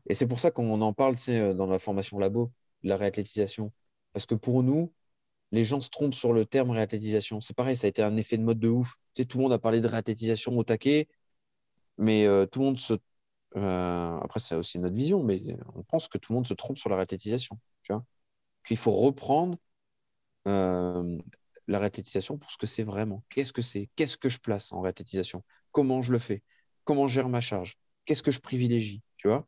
Et c'est pour ça qu'on en parle, c'est euh, dans la formation labo, la réathlétisation. Parce que pour nous, les gens se trompent sur le terme réathlétisation. C'est pareil, ça a été un effet de mode de ouf. Tu sais, tout le monde a parlé de réathlétisation au taquet, mais euh, tout le monde se. euh, après, c'est aussi notre vision, mais on pense que tout le monde se trompe sur la réathlétisation. Tu vois? Qu'il faut reprendre euh, la réathlétisation pour ce que c'est vraiment. Qu'est-ce que c'est? Qu'est-ce que je place en réathlétisation? Comment je le fais? Comment je gère ma charge? Qu'est-ce que je privilégie? Tu vois?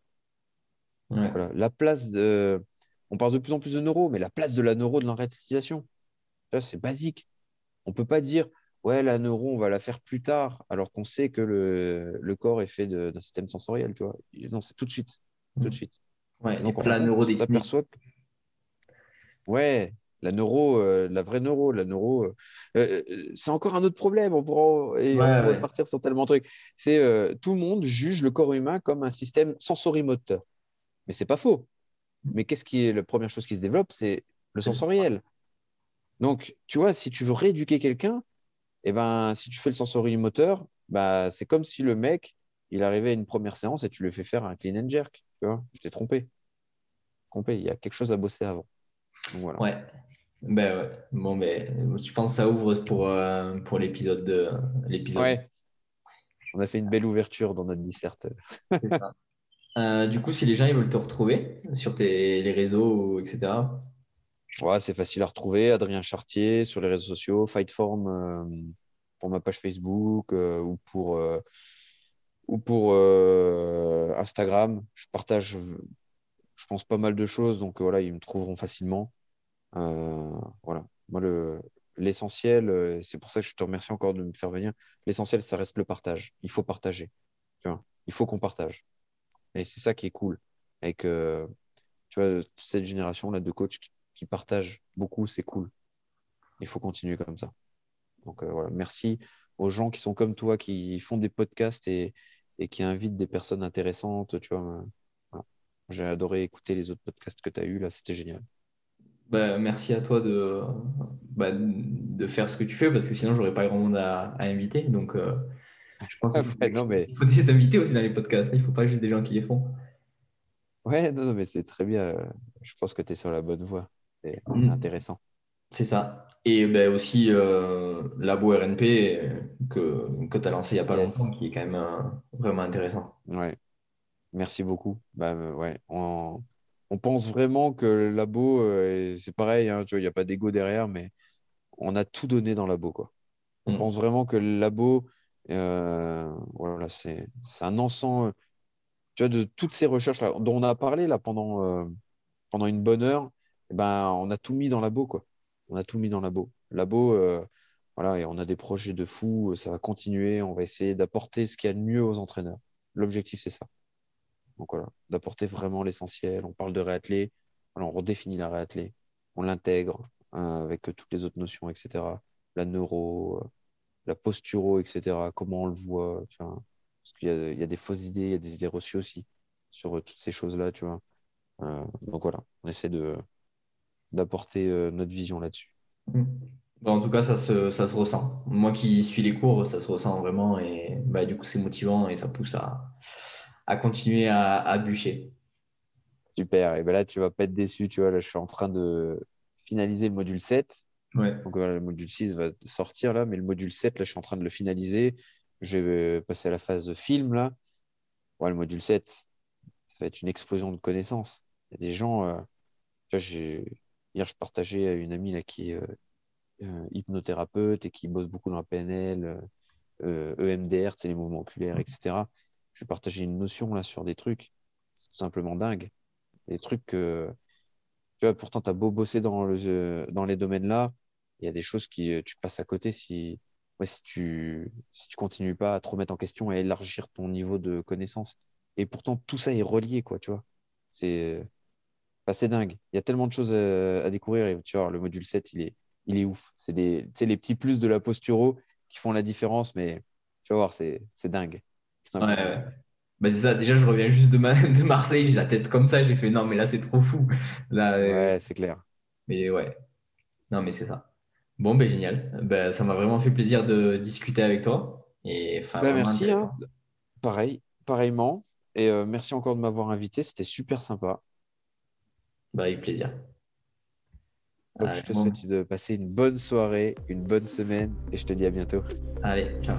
Ouais. Voilà. La place de. On parle de plus en plus de neuro, mais la place de la neuro de vois, c'est basique. On peut pas dire, ouais, la neuro, on va la faire plus tard, alors qu'on sait que le, le corps est fait d'un système sensoriel, tu vois. Non, c'est tout de suite. Tout de suite. Ouais, Donc, la on neurodéclinique. s'aperçoit que, ouais, la neuro, euh, la vraie neuro, la neuro, euh, euh, c'est encore un autre problème. On pourra, et Ouais, on pourrait ouais. partir sur tellement de trucs. C'est tout le monde juge le corps humain comme un système sensorimoteur. Mais c'est pas faux. Mais qu'est-ce qui est la première chose qui se développe? C'est le sensoriel. Donc, tu vois, si tu veux rééduquer quelqu'un, eh ben, si tu fais le sensorimoteur, bah, c'est comme si le mec, il arrivait à une première séance et tu lui fais faire un clean and jerk. Tu vois, je t'ai trompé. Trompé. Il y a quelque chose à bosser avant. Donc voilà. Ouais. Ben ouais. Bon, ben, je pense que ça ouvre pour, euh, pour l'épisode de l'épisode. Ouais. On a fait une belle ouverture dans notre disserte. <laughs> Euh, du coup, si les gens veulent te retrouver sur tes, les réseaux, etc. Ouais, c'est facile à retrouver. Adrien Chartier sur les réseaux sociaux, Fightform euh, pour ma page Facebook euh, ou pour, euh, Instagram. Je partage, je pense, pas mal de choses. Donc voilà, ils me trouveront facilement. Voilà. Moi, le, l'essentiel, c'est pour ça que je te remercie encore de me faire venir. L'essentiel, ça reste le partage. Il faut partager. Il faut qu'on partage. Et c'est ça qui est cool. Avec, euh, tu vois, cette génération-là de coachs qui, partagent beaucoup, c'est cool. Il faut continuer comme ça. Donc euh, voilà, merci aux gens qui sont comme toi, qui font des podcasts et, qui invitent des personnes intéressantes. Tu vois, euh. J'ai adoré écouter les autres podcasts que tu as eus là, c'était génial. Ben, merci à toi de, ben, de faire ce que tu fais parce que sinon, j'aurais pas grand monde à, à inviter. Donc, euh, je pense qu'il faut, Ouais, non, mais- il faut des invités aussi dans les podcasts. Il faut pas juste des gens qui les font. Ouais, non, non, mais c'est très bien. Je pense que tu es sur la bonne voie. C'est Mm. intéressant. C'est ça. Et ben aussi euh, Labo RNP que, que tu as lancé il y a pas Yes. longtemps, qui est quand même euh, vraiment intéressant. Ouais, merci beaucoup. Bah, ouais, on, on pense vraiment que le labo, euh, c'est pareil, hein, tu vois, il n'y a pas d'ego derrière, mais on a tout donné dans le labo, quoi. On Mm. pense vraiment que le labo, voilà, c'est, un ensemble, tu vois, de toutes ces recherches-là, dont on a parlé là pendant, euh, pendant une bonne heure, eh ben, on a tout mis dans labo, quoi. On a tout mis dans labo. Labo, euh, voilà, et on a des projets de fou, ça va continuer, on va essayer d'apporter ce qu'il y a de mieux aux entraîneurs. L'objectif, c'est ça. Donc voilà, d'apporter vraiment l'essentiel. On parle de réathlé, voilà, on redéfinit la réathlé, on l'intègre hein, avec toutes les autres notions, etc. La neuro, euh, la posturo, etc. Comment on le voit, tu vois. Parce qu'il y a, il y a des fausses idées, il y a des idées reçues aussi sur euh, toutes ces choses-là, tu vois. Euh, donc voilà, on essaie de d'apporter euh, notre vision là-dessus. Mm. Bon, en tout cas, ça se, ça se ressent. Moi qui suis les cours, ça se ressent vraiment et bah, du coup, c'est motivant et ça pousse à, à continuer à, à bûcher. Super. Et ben là, tu vas pas être déçu, tu vois. Là, je suis en train de finaliser le module 7. Donc voilà, le module 6 va sortir là, mais le module 7, là, je suis en train de le finaliser. Je vais passer à la phase film là. Ouais, le module 7, ça va être une explosion de connaissances. Il y a des gens, euh, j'ai... hier, je partageais à une amie là qui est euh, euh, hypnothérapeute et qui bosse beaucoup dans la PNL, euh, EMDR, c'est les mouvements oculaires, etc. Je vais partager une notion là sur des trucs, c'est tout simplement dingue. Des trucs que, tu vois, pourtant, tu as beau bosser dans, le, euh, dans les domaines là, il y a des choses qui euh, tu passes à côté si, ouais, si tu si tu continues pas à te remettre en question et à élargir ton niveau de connaissance. Et pourtant, tout ça est relié, quoi, tu vois. C'est bah, c'est dingue. Il y a tellement de choses à, à découvrir. Et tu vois, le module 7, il est, il est ouf. C'est des, les petits plus de la posturo qui font la différence, mais tu vas voir, c'est dingue. Ouais. Bah, c'est ça, déjà je reviens juste de, ma- <laughs> de Marseille, j'ai la tête comme ça, j'ai fait non mais là c'est trop fou. <laughs> Là, euh, Ouais, c'est clair. Mais ouais. Non, mais c'est ça. Bon, ben génial. Ben, ça m'a vraiment fait plaisir de discuter avec toi. Et Bah, vraiment merci, hein. Pareil, pareillement. Et euh, merci encore de m'avoir invité, c'était super sympa. Bah, avec plaisir. Donc Allez, je te bon. souhaite de passer une bonne soirée, une bonne semaine, et je te dis à bientôt. Allez, ciao.